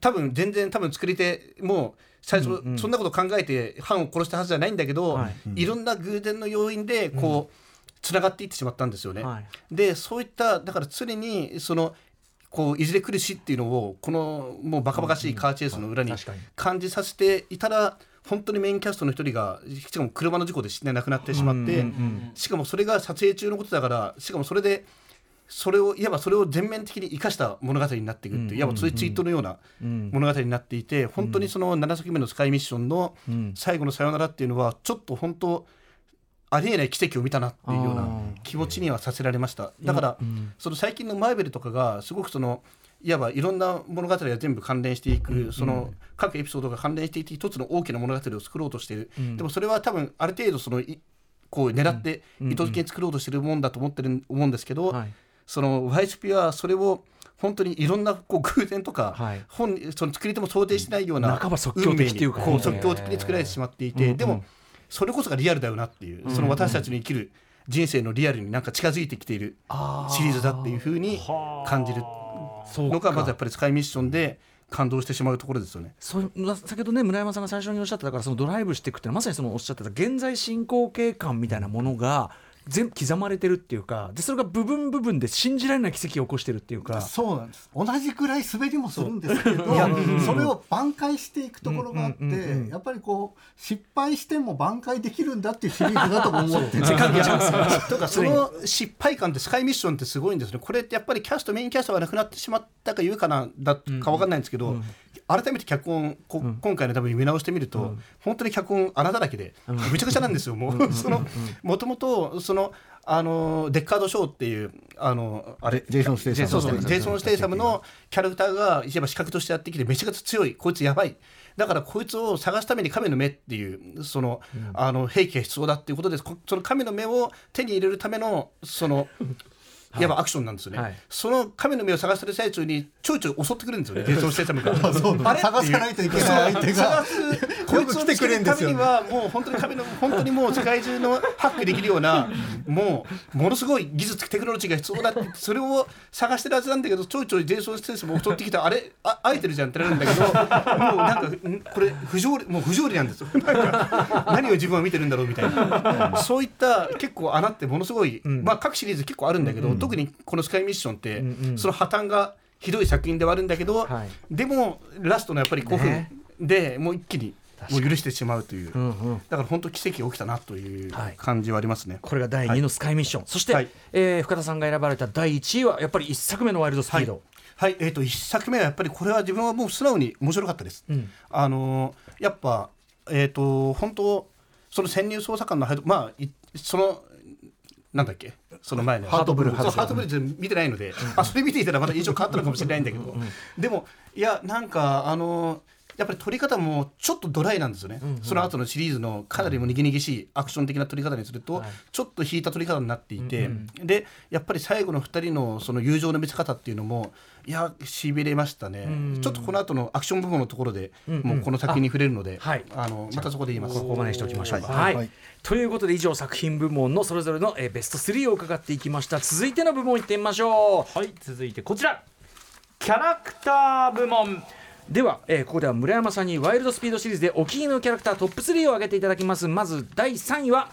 多分全然多分作り手も最初、そんなこと考えて藩を殺したはずじゃないんだけど、い、ろんな偶然の要因でこうつながっていってしまったんですよね。はい。でそういっただから常にそのこういずれ来る死っていうのをこのもうバカバカしいカーチェイスの裏に感じさせていたら本当にメインキャストの一人がしかも車の事故で死んで亡くなってしまって、しかもそれが撮影中のことだからしかもそれでそれをいわばそれを全面的に生かした物語になっていくっていう、いわばツイートのような物語になっていて、本当にその7作目のスカイミッションの最後のさよならっていうのはちょっと本当ありえない奇跡を見たなっていうような気持ちにはさせられました。だから、その最近のマーベルとかがすごくそのいわばいろんな物語が全部関連していく、その各エピソードが関連していて一つの大きな物語を作ろうとしている、でもそれは多分ある程度そのいこう狙って意図的に作ろうとしてるもんだと思ってる思うんですけど、はい。その YSP はそれを本当にいろんなこう偶然とか、はい。本その作り手も想定してないような半ば即興的っていうかね。即興的に作られてしまっていて、でもそれこそがリアルだよなっていう、その私たちの生きる人生のリアルになんか近づいてきているシリーズだっていうふうに感じるのがまずやっぱりスカイミッションで感動してしまうところですよね。そうま先ほどね村山さんが最初におっしゃってたからそのドライブしていくっていうのはまさにそのおっしゃってた現在進行形感みたいなものが全部刻まれてるっていうかでそれが部分部分で信じられない奇跡を起こしてるっていうか。そうなんです。同じくらい滑りもするんですけどそれを挽回していくところがあって、やっぱりこう失敗しても挽回できるんだっていうシリーズだと思ってとかその失敗感ってスカイミッションってすごいんですね。これってやっぱりキャストメインキャストがなくなってしまったか言うかなだか分かんないんですけど、改めて脚本こ今回の多分見直してみると、本当に脚本穴だらけで、めちゃくちゃなんですよ。もうそのもともとそのあのデッカード・ショーっていうあのあれ？ジェイソンステイサムジェイソン・ステイサムのキャラクターがいわば刺客としてやってきてめちゃくちゃ強い。こいつやばい。だからこいつを探すために神の目っていうその、あの兵器が必要だっていうことでこその神の目を手に入れるためのそのいわばアクションなんですよね、はい。その神の目を探してる最中にちょいちょい襲ってくるんですよね。ジェイソン・ステイサムがあれ？探さないといけない相手が。こいつを見つけるためにはもう本当に神の本当にもう世界中のハックできるようなもうものすごい技術テクノロジーが必要だってそれを探してるはずなんだけどちょいちょいジェイソン・ステイサム襲ってきた。あれ？あ空いてるじゃんってなるんだけどもうなんかんこれ不条理もう不条理なんですよ。なんか何を自分は見てるんだろうみたいな。そういった結構穴ってものすごい、まあ各シリーズ結構あるんだけど、特にこのスカイミッションって、その破綻がひどい作品ではあるんだけど、はい。でもラストのやっぱり5ね分でもう一気にもう許してしまうという、んうん。だから本当奇跡が起きたなというはい。感じはありますね。これが第2のスカイミッション、そして、はい。えー深田さんが選ばれた第1位はやっぱり1作目のワイルドスピード、はい、えー、と1作目はやっぱりこれは自分はもう素直に面白かったです。あのーやっぱ、えー、と本当その潜入捜査官のまあいそのなんだっけその前のハートブルー。ハートブルー。全見てないので、あそれ見ていたらまた印象変わったのかもしれないんだけど、でもいやなんかあのーやっぱり撮り方もちょっとドライなんですよね、その後のシリーズのかなりもにぎにぎしいアクション的な撮り方にすると、ちょっと引いた撮り方になっていて、でやっぱり最後の2人のその友情の見せ方っていうのもいやしびれましたね、ちょっとこの後のアクション部分のところで、もうこの作品に触れるので、あはい。あのまたそこで言います。ここまでにしておきましょうか。ははい。いはい。ということで以上作品部門のそれぞれの、えーベスト3を伺っていきました。続いての部門いってみましょう。はい続いてこちら。キャラクター部門では、えーここでは村山さんにワイルドスピードシリーズでお気に入りのキャラクタートップ3を挙げていただきます。まず第3位は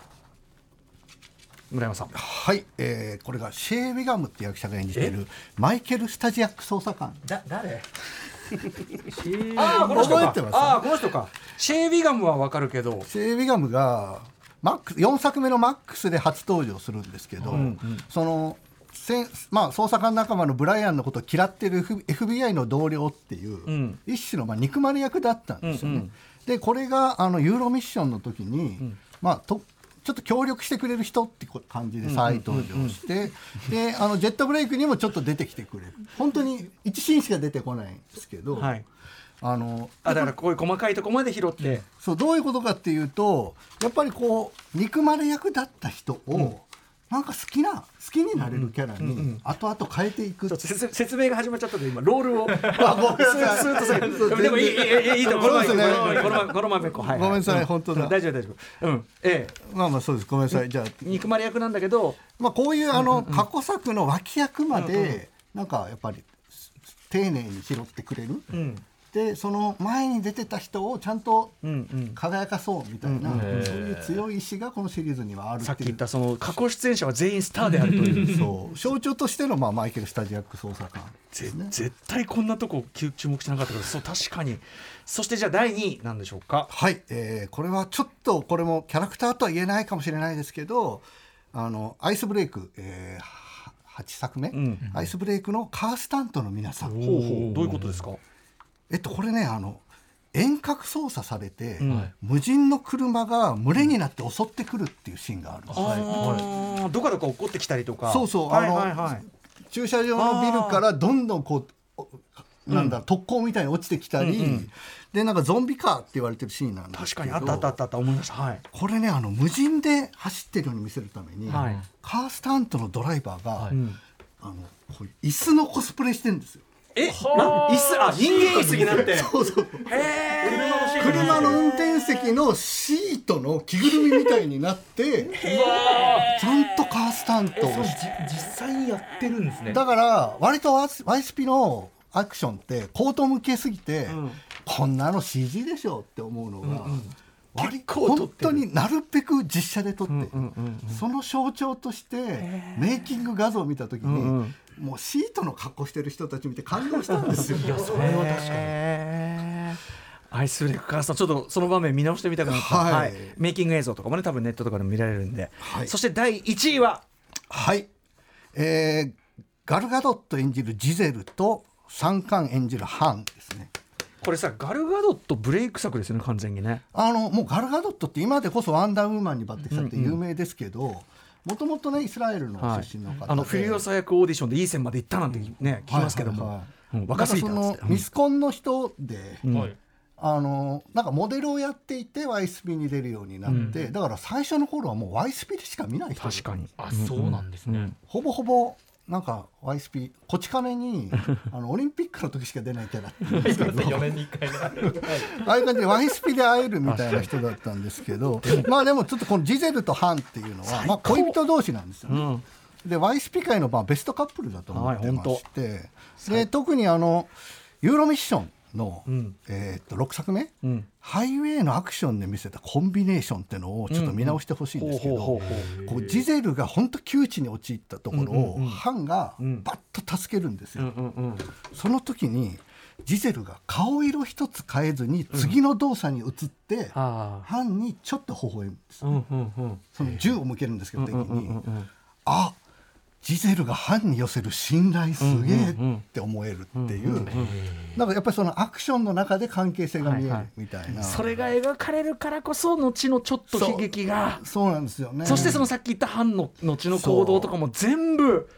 村山さん。はい、えーこれがシェー・ウィガムって役者が演じているマイケル・スタジアック捜査官。だ誰？ーああこの人か。覚えてます？ああこの人か。シェー・ビガムはわかるけど。シェー・ウィガムがマックス4作目のマックスで初登場するんですけど、そのせんまあ、捜査官仲間のブライアンのことを嫌ってる F- FBI の同僚っていう、ん。一種のまあ憎まれ役だったんですよね。でこれがあのユーロミッションの時に、まあ、とちょっと協力してくれる人ってこ感じで再登場して、であのジェットブレイクにもちょっと出てきてくれる本当に1シーンしか出てこないんですけど、はい。あのあだからこういう細かいとこまで拾って、そうどういうことかっていうとやっぱりこう憎まれ役だった人を、なんか好きな好きになれるキャラに後々変えていく、説明が始まっちゃったで今ロールを。でもいいいいいところですね。このままこう、ごめんなさい、本当だ。大丈夫大丈夫。うん。ええ。まあまあそうです。ごめんなさい。じゃ肉まり役なんだけど。まあこういうあの過去作の脇役までなんかやっぱり丁寧に拾ってくれる、うん。でその前に出てた人をちゃんと輝かそうみたいな、そういう強い意志がこのシリーズにはあるさっき言ったその過去出演者は全員スターであるという。そう。象徴としての、まあ、マイケル・スタジアック捜査官ぜ絶対こんなとこ注注目してなかったけどそう確かに。そしてじゃあ第2位なんでしょうか？はい、えーこれはちょっとこれもキャラクターとは言えないかもしれないですけどあのアイスブレイク、えーは8作目、ん。アイスブレイクのカースタントの皆さん、ほうほう。どういうことですか？えっとこれねあの遠隔操作されて、ん。無人の車が群れになって襲ってくるっていうシーンがあるんです。よ、ああどかどか落っこってきたりとか。そうそうはいあのはいはい駐車場のビルからどんどんこうおなんだ、特攻みたいに落ちてきたり、でなんかゾンビカーって言われてるシーンなんですけど。確かにあったあったあった思いました。はい。これねあの無人で走ってるように見せるために、はい。カースタントのドライバーが、ん。あのこう椅子のコスプレしてるんですよ。え？な椅子あ人間椅子になって。そうそう。へえ車の運転席のシートの着ぐるみみたいになってちゃんとカースタントをして。実際にやってるんですね。だから割とワイスワイスピのアクションってコート向けすぎて、こんなの CG でしょって思うのが、割結構撮本ってる当になるべく実写で撮って、その象徴としてメイキング画像を見た時に、もうシートの格好してる人たち見て感動したんですよ。*laughs* それは確かに。アイスブレイクカーストちょっとその場面見直してみたくなった、はい。メイキング映像とかもね多分ネットとかでも見られるんで、はい。そして第1位は？はい、えーガルガドット演じるジゼルと三冠演じるハンですね。これさガルガドットブレイク作ですよね完全にね。あのもうガルガドットって今でこそワンダーウーマンに抜擢されて有名ですけどもともとねイスラエルのはい。出身の方で、あのフィリオサ役オーディションでいい線まで行ったなんてね、聞きますけども、はいはいはい。うん若すぎた。ん。ミスコンの人で、はい。あのなんかモデルをやっていて YSP に出るようになって、だから最初の頃はもう YSP でしか見ない人確かに。あそうなんですね。ほぼほぼなんか YSP こち亀に *laughs* あのオリンピックの時しか出ないキャラっていうんですけど。*laughs* 4年に1回ね *laughs* ああいう感じで YSP で会えるみたいな人だったんですけど。まあでもちょっとこのジゼルとハンっていうのは、まあ、恋人同士なんですよね。で YSP 界のまあベストカップルだと思ってまして、で特にあのユーロミッションの、ん。えー、と6作目、ん。ハイウェイのアクションで見せたコンビネーションっていうのをちょっと見直してほしいんですけどジゼルが本当窮地に陥ったところを、ハンがバッと助けるんですよ。うんうんその時にジゼルが顔色一つ変えずに次の動作に移って、あハンにちょっと微笑むんですあうんうんうん。その銃を向けるんですけど敵に、うんうんうん。あジゼルがハンに寄せる信頼すげえって思えるっていう。だからやっぱりそのアクションの中で関係性が見えるみたいな、それが描かれるからこそ後のちょっと悲劇が。そうなんですよね。そしてそのさっき言った反の後の行動とかも全部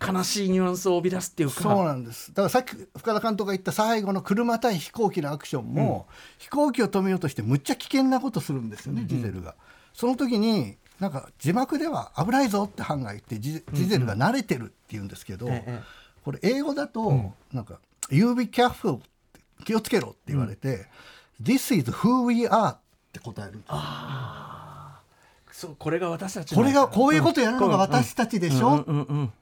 悲しいニュアンスを帯び出すっていうか。そうなんです。だからさっき深田監督が言った最後の車対飛行機のアクションも、飛行機を止めようとしてむっちゃ危険なことするんですよね、ジゼルが。その時になんか字幕では危ないぞってハンが言ってジジゼルが慣れてるって言うんですけど、ええ。これ英語だと、なんか「You be careful」って気をつけろって言われて「This is who we are」って答えるんですそうこれが私たちのこれがこういうことやるのが私たちでしょ、うん。うん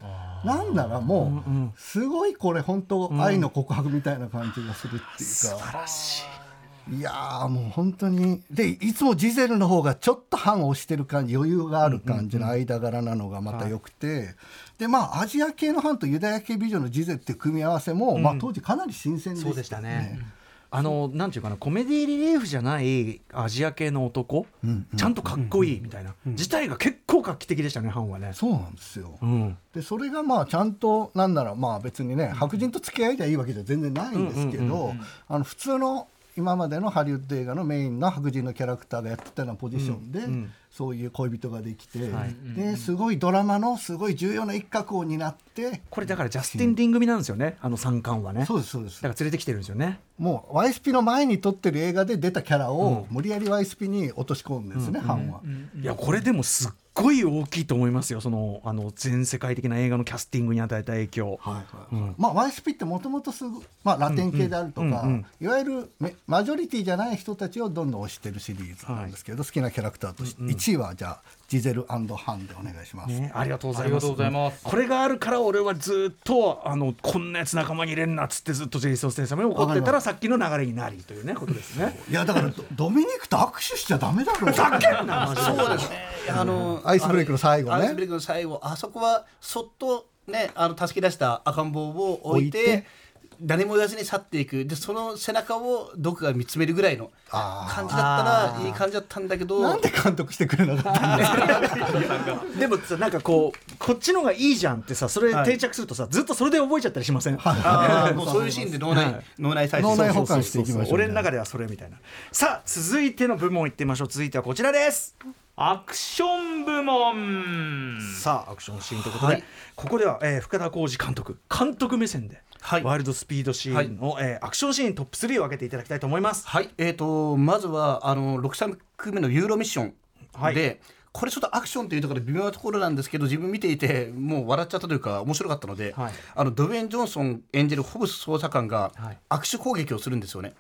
なんならもうすごいこれ本当愛の告白みたいな感じがするっていうか、素晴らしいいやーもう本当に。でいつもジゼルの方がちょっと反をしてる感じ余裕がある感じの間柄なのがまた良くて、でまあアジア系の反とユダヤ系美女のジゼルっていう組み合わせも、まあ、当時かなり新鮮でしたそうでしたね。あのなんていうかなコメディリリーフじゃないアジア系の男、ちゃんとかっこいいみたいな、自体が結構画期的でしたねハンはね。そうなんですよ、うん、でそれがまあちゃんとなんならまあ別にね白人と付き合いではいいわけじゃ全然ないんですけどあの普通の今までのハリウッド映画のメインの白人のキャラクターがやってたようなポジションで、そういう恋人ができて、ですごいドラマのすごい重要な一角を担ってこれだからジャスティン・ディン組なんですよねあの三冠はね。そうですそうですだから連れてきてるんですよね。もう YSP の前に撮ってる映画で出たキャラを無理やり YSP に落とし込んでですね、ハンは。いやこれでもすっごい大きいと思いますよ。そのあの全世界的な映画のキャスティングに与えた影響。はいはいまあ YSP ってもともとすぐ、まあ、ラテン系であるとか、いわゆるメマジョリティじゃない人たちをどんどん推してるシリーズなんですけど、好きなキャラクターとして、1位はじゃあジゼルハンでお願いします。ね、ありがとうございます。ありがとうございますこれがあるから俺はずっとあのこんなやつ仲間に入れんなっつってずっとジェイソン・ステイサムに怒ってたらさっきの流れになりというねことですね。いやだからドドミニクと握手しちゃダメだろうだけそうですね。あのアイスブレイクの最後ねアイスブレイクの最後、あそこはそっとね、あの助け出した赤ん坊を置いて。誰も言わずに去っていく。でその背中を毒が見つめるぐらいの感じだったらいい感じだったんだけどなんで監督してくれなかったんです *laughs* でもさなんかこうこっちのがいいじゃんってさそれ定着するとさ、ずっとそれで覚えちゃったりしません、*laughs* あーもうそういうシーンで脳内、はい。脳内再生脳内保管していきましょう、俺の中ではそれみたいな。さあ続いての部門いってみましょう。続いてはこちらです。アクション部門。さあアクションシーンということで、はい。ここでは、えー深田浩二監督。監督目線で、はい。ワイルドスピードシーンの、えーアクションシーントップ3を分けていただきたいと思います。はい、えー、とまずはあの6作目のユーロミッションで、はいこれちょっとアクションというところで微妙なところなんですけど自分見ていてもう笑っちゃったというか面白かったので、はい。あのドウェイン・ジョンソン演じるホブス捜査官がはい。握手攻撃をするんですよね。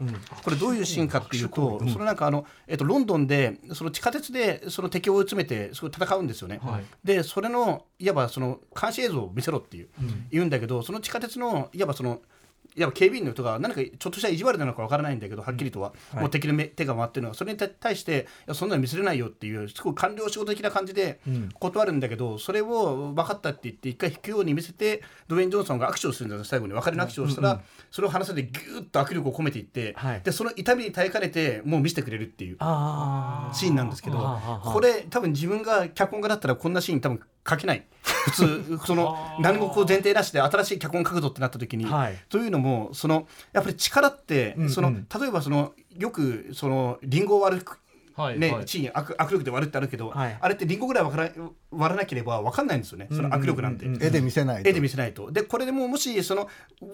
これどういうシーンかっていうと、そのなんかあの、えっとロンドンでその地下鉄でその敵を追い詰めてすごい戦うんですよね。でそれのいわばその監視映像を見せろっていう、言うんだけどその地下鉄のいわばそのいや警備員の人が何かちょっとした意地悪なのかわからないんだけどはっきりとは、はい。もう敵の目手が回ってるのはそれに対していやそんなの見せれないよっていうすごい官僚仕事的な感じで断るんだけど、それを分かったって言って一回引くように見せてドウェイン・ジョンソンが握手をするんだよ最後に。別れの握手をしたら、それを話せてギューッと握力を込めていって、はい。でその痛みに耐えかねてもう見せてくれるっていうあシーンなんですけどこれ多分自分が脚本家だったらこんなシーン多分書けない普通その何もこう前提なしで新しい脚本書くぞってなった時に、はい。というのもそのやっぱり力って、うんうん。その例えばそのよくそのリンゴを割るね、はいはい。チーン握握力で割るってあるけど、はい。あれってリンゴぐらい割ら割らなければ分かんないんですよね。その握力なんて。絵で見せないと。絵で見せないと。でこれでもうもしその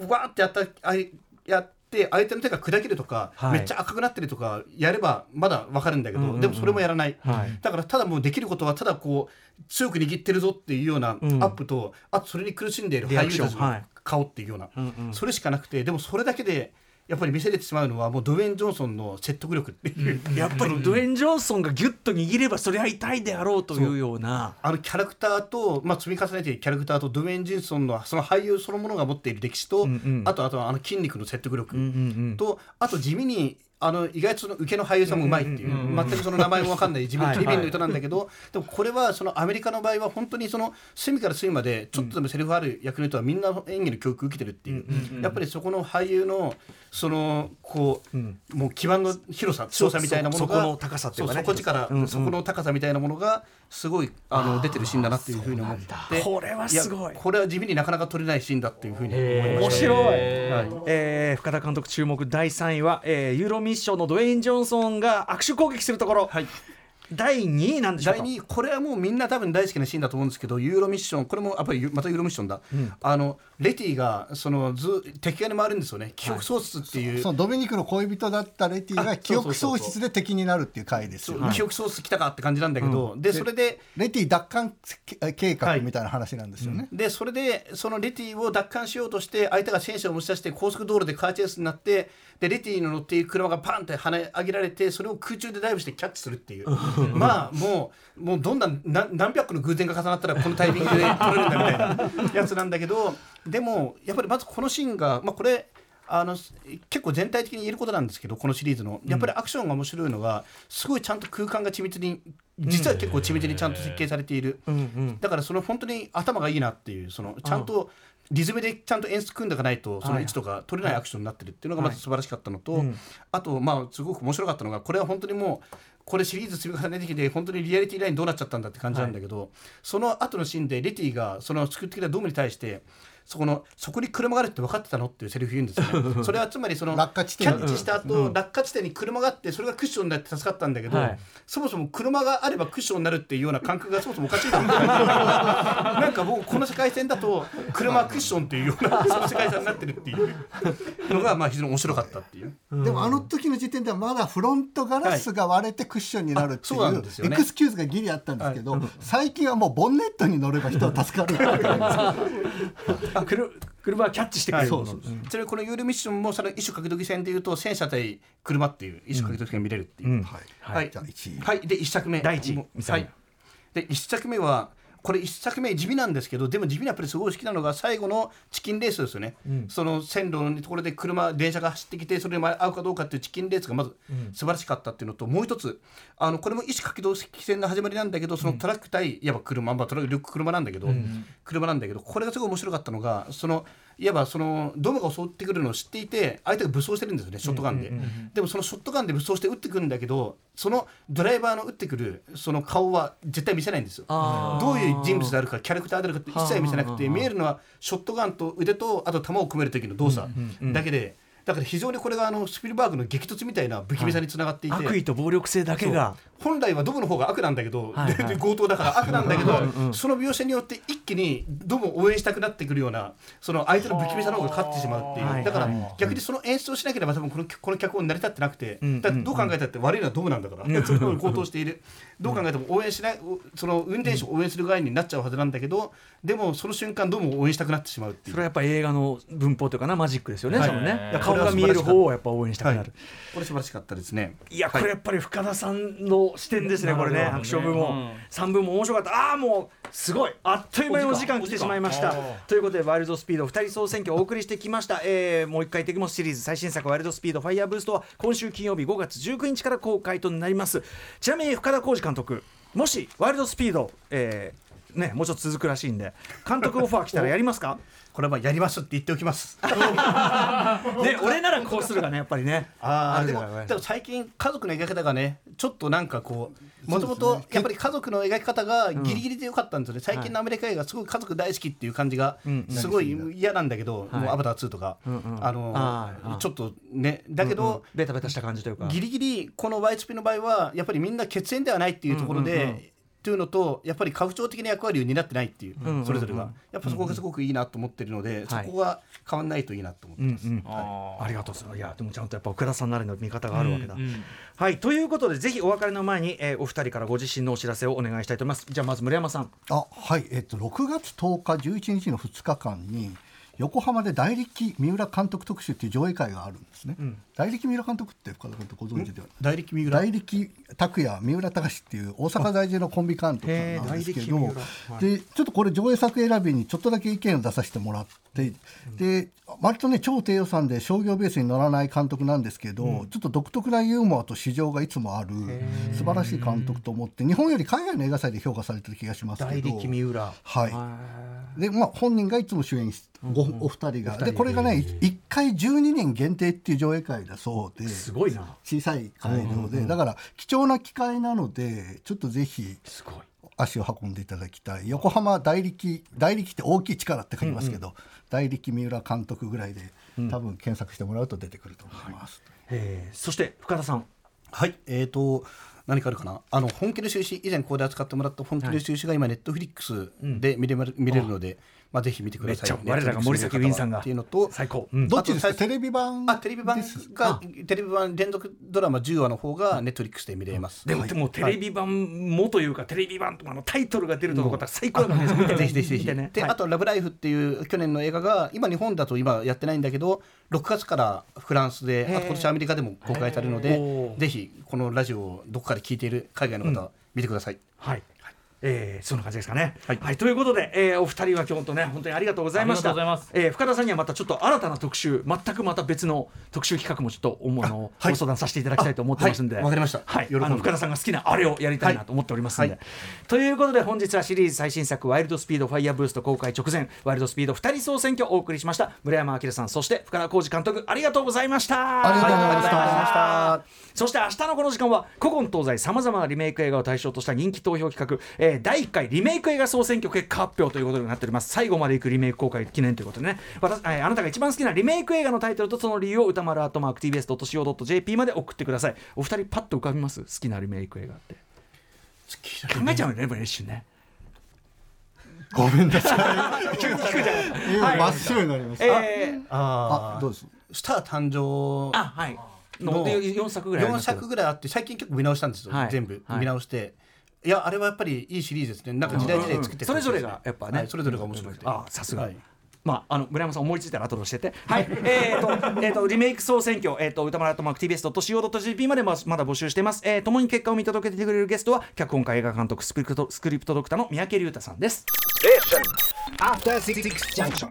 わーってやったあいやって相手の手が砕けるとか、はい。めっちゃ赤くなってるとかやればまだ分かるんだけど、うんうんうん。でもそれもやらない、はい。だからただもうできることはただこう強く握ってるぞっていうようなアうん。ップと、あとそれに苦しんでいる俳優たちの顔っていうような、うんうん。それしかなくてでもそれだけでやっぱり見せれてしまうのはもうドウェイン・ジョンソンの説得力っていう、やっぱりドウェイン・ジョンソンがギュッと握ればそりゃ痛いであろうというような。あのキャラクターと、まあ、積み重ねているキャラクターとドウェイン・ジンソンのその俳優そのものが持っている歴史と、うんうん。あとあとあの筋肉の説得力、うんうんとあと地味にあの意外とその受けの俳優さんもうまいっていう,、全くその名前も分かんない。地味はい。に警備員の人なんだけど、でもこれはそのアメリカの場合は本当にその隅から隅までちょっとでもセリフある役の人はみんな演技の教育を受けてるっていう、やっぱりそこの俳優のそのこう、ん。もう基盤の広さ強さみたいなものがそそこの高さっていうかね。底力、そこの高さみたいなものがすごいあの出てるシーンだなっていうふうに思って。これはすごい。やこれは地味になかなか撮れないシーンだっていうふうに思いました面白い、深田監督注目第3位は、えーユーロミッションのドウェイン・ジョンソンが握手攻撃するところ、はい。第2位なんでしょうか？第2位。これはもうみんな多分大好きなシーンだと思うんですけどユーロミッション。これもやっぱりまたユーロミッションだ、あのレティがそのず敵側に回るんですよね。記憶喪失っていう、そのドミニクの恋人だったレティがあ記憶喪失で敵になるっていう回ですよ、そう記憶喪失来たかって感じなんだけど、でそれでレティ奪還計画みたいな話なんですよね、でそれでそのレティを奪還しようとして相手が戦車を持ち出して高速道路でカーチェイスになってでレティの乗っている車がパンって跳ね上げられてそれを空中でダイブしてキャッチするっていう。まあもうもうどんな何何百個の偶然が重なったらこのタイミングで取れるんだみたいなやつなんだけどでもやっぱりまずこのシーンが、まあ、これあの結構全体的に言えることなんですけどこのシリーズの。やっぱりアクションが面白いのはすごいちゃんと空間が緻密に実は結構緻密にちゃんと設計されている、だからその本当に頭がいいなっていうそのちゃんとリズムでちゃんと演出組んでいかないとその位置とか取れないアクションになってるっていうのがまず素晴らしかったのと、あとまあすごく面白かったのがこれは本当にもうこれシリーズ積み重ねてきて本当にリアリティラインどうなっちゃったんだって感じなんだけど、その後のシーンでレティがその作ってきたドームに対してそこのそこに車があるって分かってたのっていうセリフ言うんですよね。*laughs* それはつまりその落下地点。キャッチした後、落下地点に車があってそれがクッションになって助かったんだけど、はい。そもそも車があればクッションになるっていうような感覚がそもそもおかしいと思うんだよ。*laughs* なんかもうこの世界線だと車はクッションっていうようなその *laughs* 世界線になってるっていう。のがまあ非常に面白かったっていう。でもあの時の時点ではまだフロントガラスが割れてクッションになるってあそうないんですよね。うエクスキューズがギリあったんですけど、最近はもうボンネットに乗れば人は助かるってわ車はキャッチしてくれる、そうそうちなみにこのユーロミッションもその一種格闘技戦でいうと戦車対車っていう一種格闘技戦が見れるっていう、うん。はい、じゃあ1位。はい、で一作目。第一位。はい。で一作目はこれ一作目地味なんですけどでも地味にやっぱりすごい好きなのが最後のチキンレースですよね、その線路のところで車電車が走ってきてそれに合うかどうかっていうチキンレースがまず素晴らしかったっていうのと、もう一つあのこれも一種格闘技戦の始まりなんだけどそのトラック対いわば車、まあ、トラック車なんだけど、車なんだけどこれがすごい面白かったのがそのいわばそのドムが襲ってくるのを知っていて相手が武装してるんですよねショットガンで、でもそのショットガンで武装して撃ってくるんだけどそのドライバーの撃ってくるその顔は絶対見せないんですよ。どういう人物であるかキャラクターであるかって一切見せなくて見えるのはショットガンと腕とあと弾を組める時の動作だけでだから非常にこれがあのスピルバーグの激突みたいな不気味さにつながっていて、悪意と暴力性だけが。本来はドムの方が悪なんだけど、はいはい。強盗だから悪なんだけどその描写によって一気にドムを応援したくなってくるようなその相手の不気味さの方が勝ってしまうっていう、はいだからはい逆にその演出をしなければ多分このこの脚本成り立ってなくて、んだどう考えたって悪いのはドムなんだから、その強盗している。どう考えても応援しないその運転手を応援する側になっちゃうはずなんだけどでもその瞬間ドムを応援したくなってしまうっていう。それはやっぱり映画の文法というかなマジックですよね、はい。そのね顔が見える方をやっぱ応援したくなる、はい。これ素晴らしかったですね。いや、これやっぱり深田さんの視点ですね、これね、なるほどねアクション部門、うん。3部も面白かった、ああ、もうすごい、あっという間にお時間来てしまいました。ということで、ワイルドスピード2人総選挙をお送りしてきました、えーもう一回言ってきます。シリーズ最新作、ワイルドスピードファイヤーブーストは今週金曜日5月19日から公開となります。ちなみに深田浩二監督、もしワイルドスピード、えーね、もうちょっと続くらしいんで、監督オファー来たらやりますか？これはまあやりますって言っておきます。*laughs* ね、俺ならこうするがね、やっぱりね。ああでもでも最近家族の描き方がねちょっとなんかこうもともとやっぱり家族の描き方がギリギリでよかったんですよね、最近のアメリカ映画すごい家族大好きっていう感じがすごい嫌なんだけど、もうアバター2とか、あのちょっとねだけど、ベタベタした感じというか。ギリギリこの YSP の場合はやっぱりみんな血縁ではないっていうところで、っていうのとやっぱり家父長的な役割を担ってないっていう、んうんそれぞれがやっぱそこがすごくいいなと思ってるので、はいそこが変わんないといいなと思ってます。ありがとうございます。いや、でもちゃんとやっぱ奥田さんなりの見方があるわけだ。うんうんはい、ということで、ぜひお別れの前に、えーお二人からご自身のお知らせをお願いしたいと思います。じゃあ、まず村山さん。あはいえっと6月10日11日の2日間に横浜で大力三浦監督特集っていう上映会があるんですね、大力三浦監督って深田君ってご存知では大力三浦。大力拓也三浦隆っていう大阪在住のコンビ監督なんですけど、はい。でちょっとこれ上映作選びにちょっとだけ意見を出させてもらって、で割とね超低予算で商業ベースに乗らない監督なんですけど、ちょっと独特なユーモアと市場がいつもある素晴らしい監督と思って日本より海外の映画祭で評価されてる気がしますけど三浦。はい。で、まあ、本人がいつも主演し、ごお二人が。で、これがね、1回12年限定っていう上映会だそうで、すごいな。小さい会場で、だから貴重な機会なので、ちょっとぜひ。足を運んでいただきたい。横浜大力、大力って大きい力って書きますけど、大力三浦監督ぐらいで、多分検索してもらうと出てくると思います。えーそして、深田さん。はい、えーと何かあるかな？あの本気の収支以前ここで扱ってもらった本気の収支が今ネットフリックスで見れ,、見れるので、まあ、ぜひ見てくださいめっちゃ我らが森崎ウィンさんが。っていうのと最高。うん。どっちですか？テレビ版あテレビ版がテレビ版連続ドラマ10話の方がネットフリックスで見れます、でも、でもテレビ版もというか、テレビ版とかあのタイトルが出るところが最高だからね。見てねぜひぜひぜひ。で、はい。あと「ラブライフ」っていう去年の映画が今日本だと今やってないんだけど6月からフランスであと今年アメリカでも公開されるのへでー。ぜひこのラジオをどこかで聞いている海外の方は見てください、はい。えーそんな感じですかね。ははいい、ということで、えーお二人は今日とね、本当にありがとうございました。えー深田さんにはまたちょっと新たな特集、全くまた別の特集企画もちょっと、おもあの、はいご相談させていただきたいと思ってますんで。あはいわかりましたはい、あの深田さんが好きなあれをやりたいなと思っておりますんで。はいということで、本日はシリーズ最新作、ワイルドスピードファイヤーブースト公開直前、ワイルドスピード二人総選挙をお送りしました。村山明さん、そして深田浩二監督、ありがとうございました。ありがとうございましたはありがとうございました。そして明日のこの時間は古今東西さまざまなリメイク映画を対象とした人気投票企画、えー第1回リメイク映画総選挙結果発表ということになっております。最後までいくリメイク公開記念ということでね私、えーあなたが一番好きなリメイク映画のタイトルとその理由を歌丸アートマーク TBS.CO.JP まで送ってください。お二人パッと浮かびます？好きなリメイク映画って。考えちゃうよねやっぱり一瞬ねごめんなさ急に聞くじゃん。真っ白になりました。えー、ああ、どうですスター誕生あはい。4作ぐらい。あり4ますけど作ぐらい。あって最近結構見直したんですよ、はい。全部見直して、い、やあれはやっぱりいいシリーズですねなんか時代時代作ってそれぞれがやっぱね、はいそれぞれが面白くてあさすが、はいまあ、あの村山さん思いついたら後で教えて。はい。*laughs* えっ、と、えっ、と、リメイク総選挙、えっ、と、歌丸とマーク TBS.CO.JP までままだ募集しています。えー、共に結果を見届けてくれるゲストは、脚本家映画監督、スクリプト、スクリプトドクターの三宅龍太さんです。After Six Junction.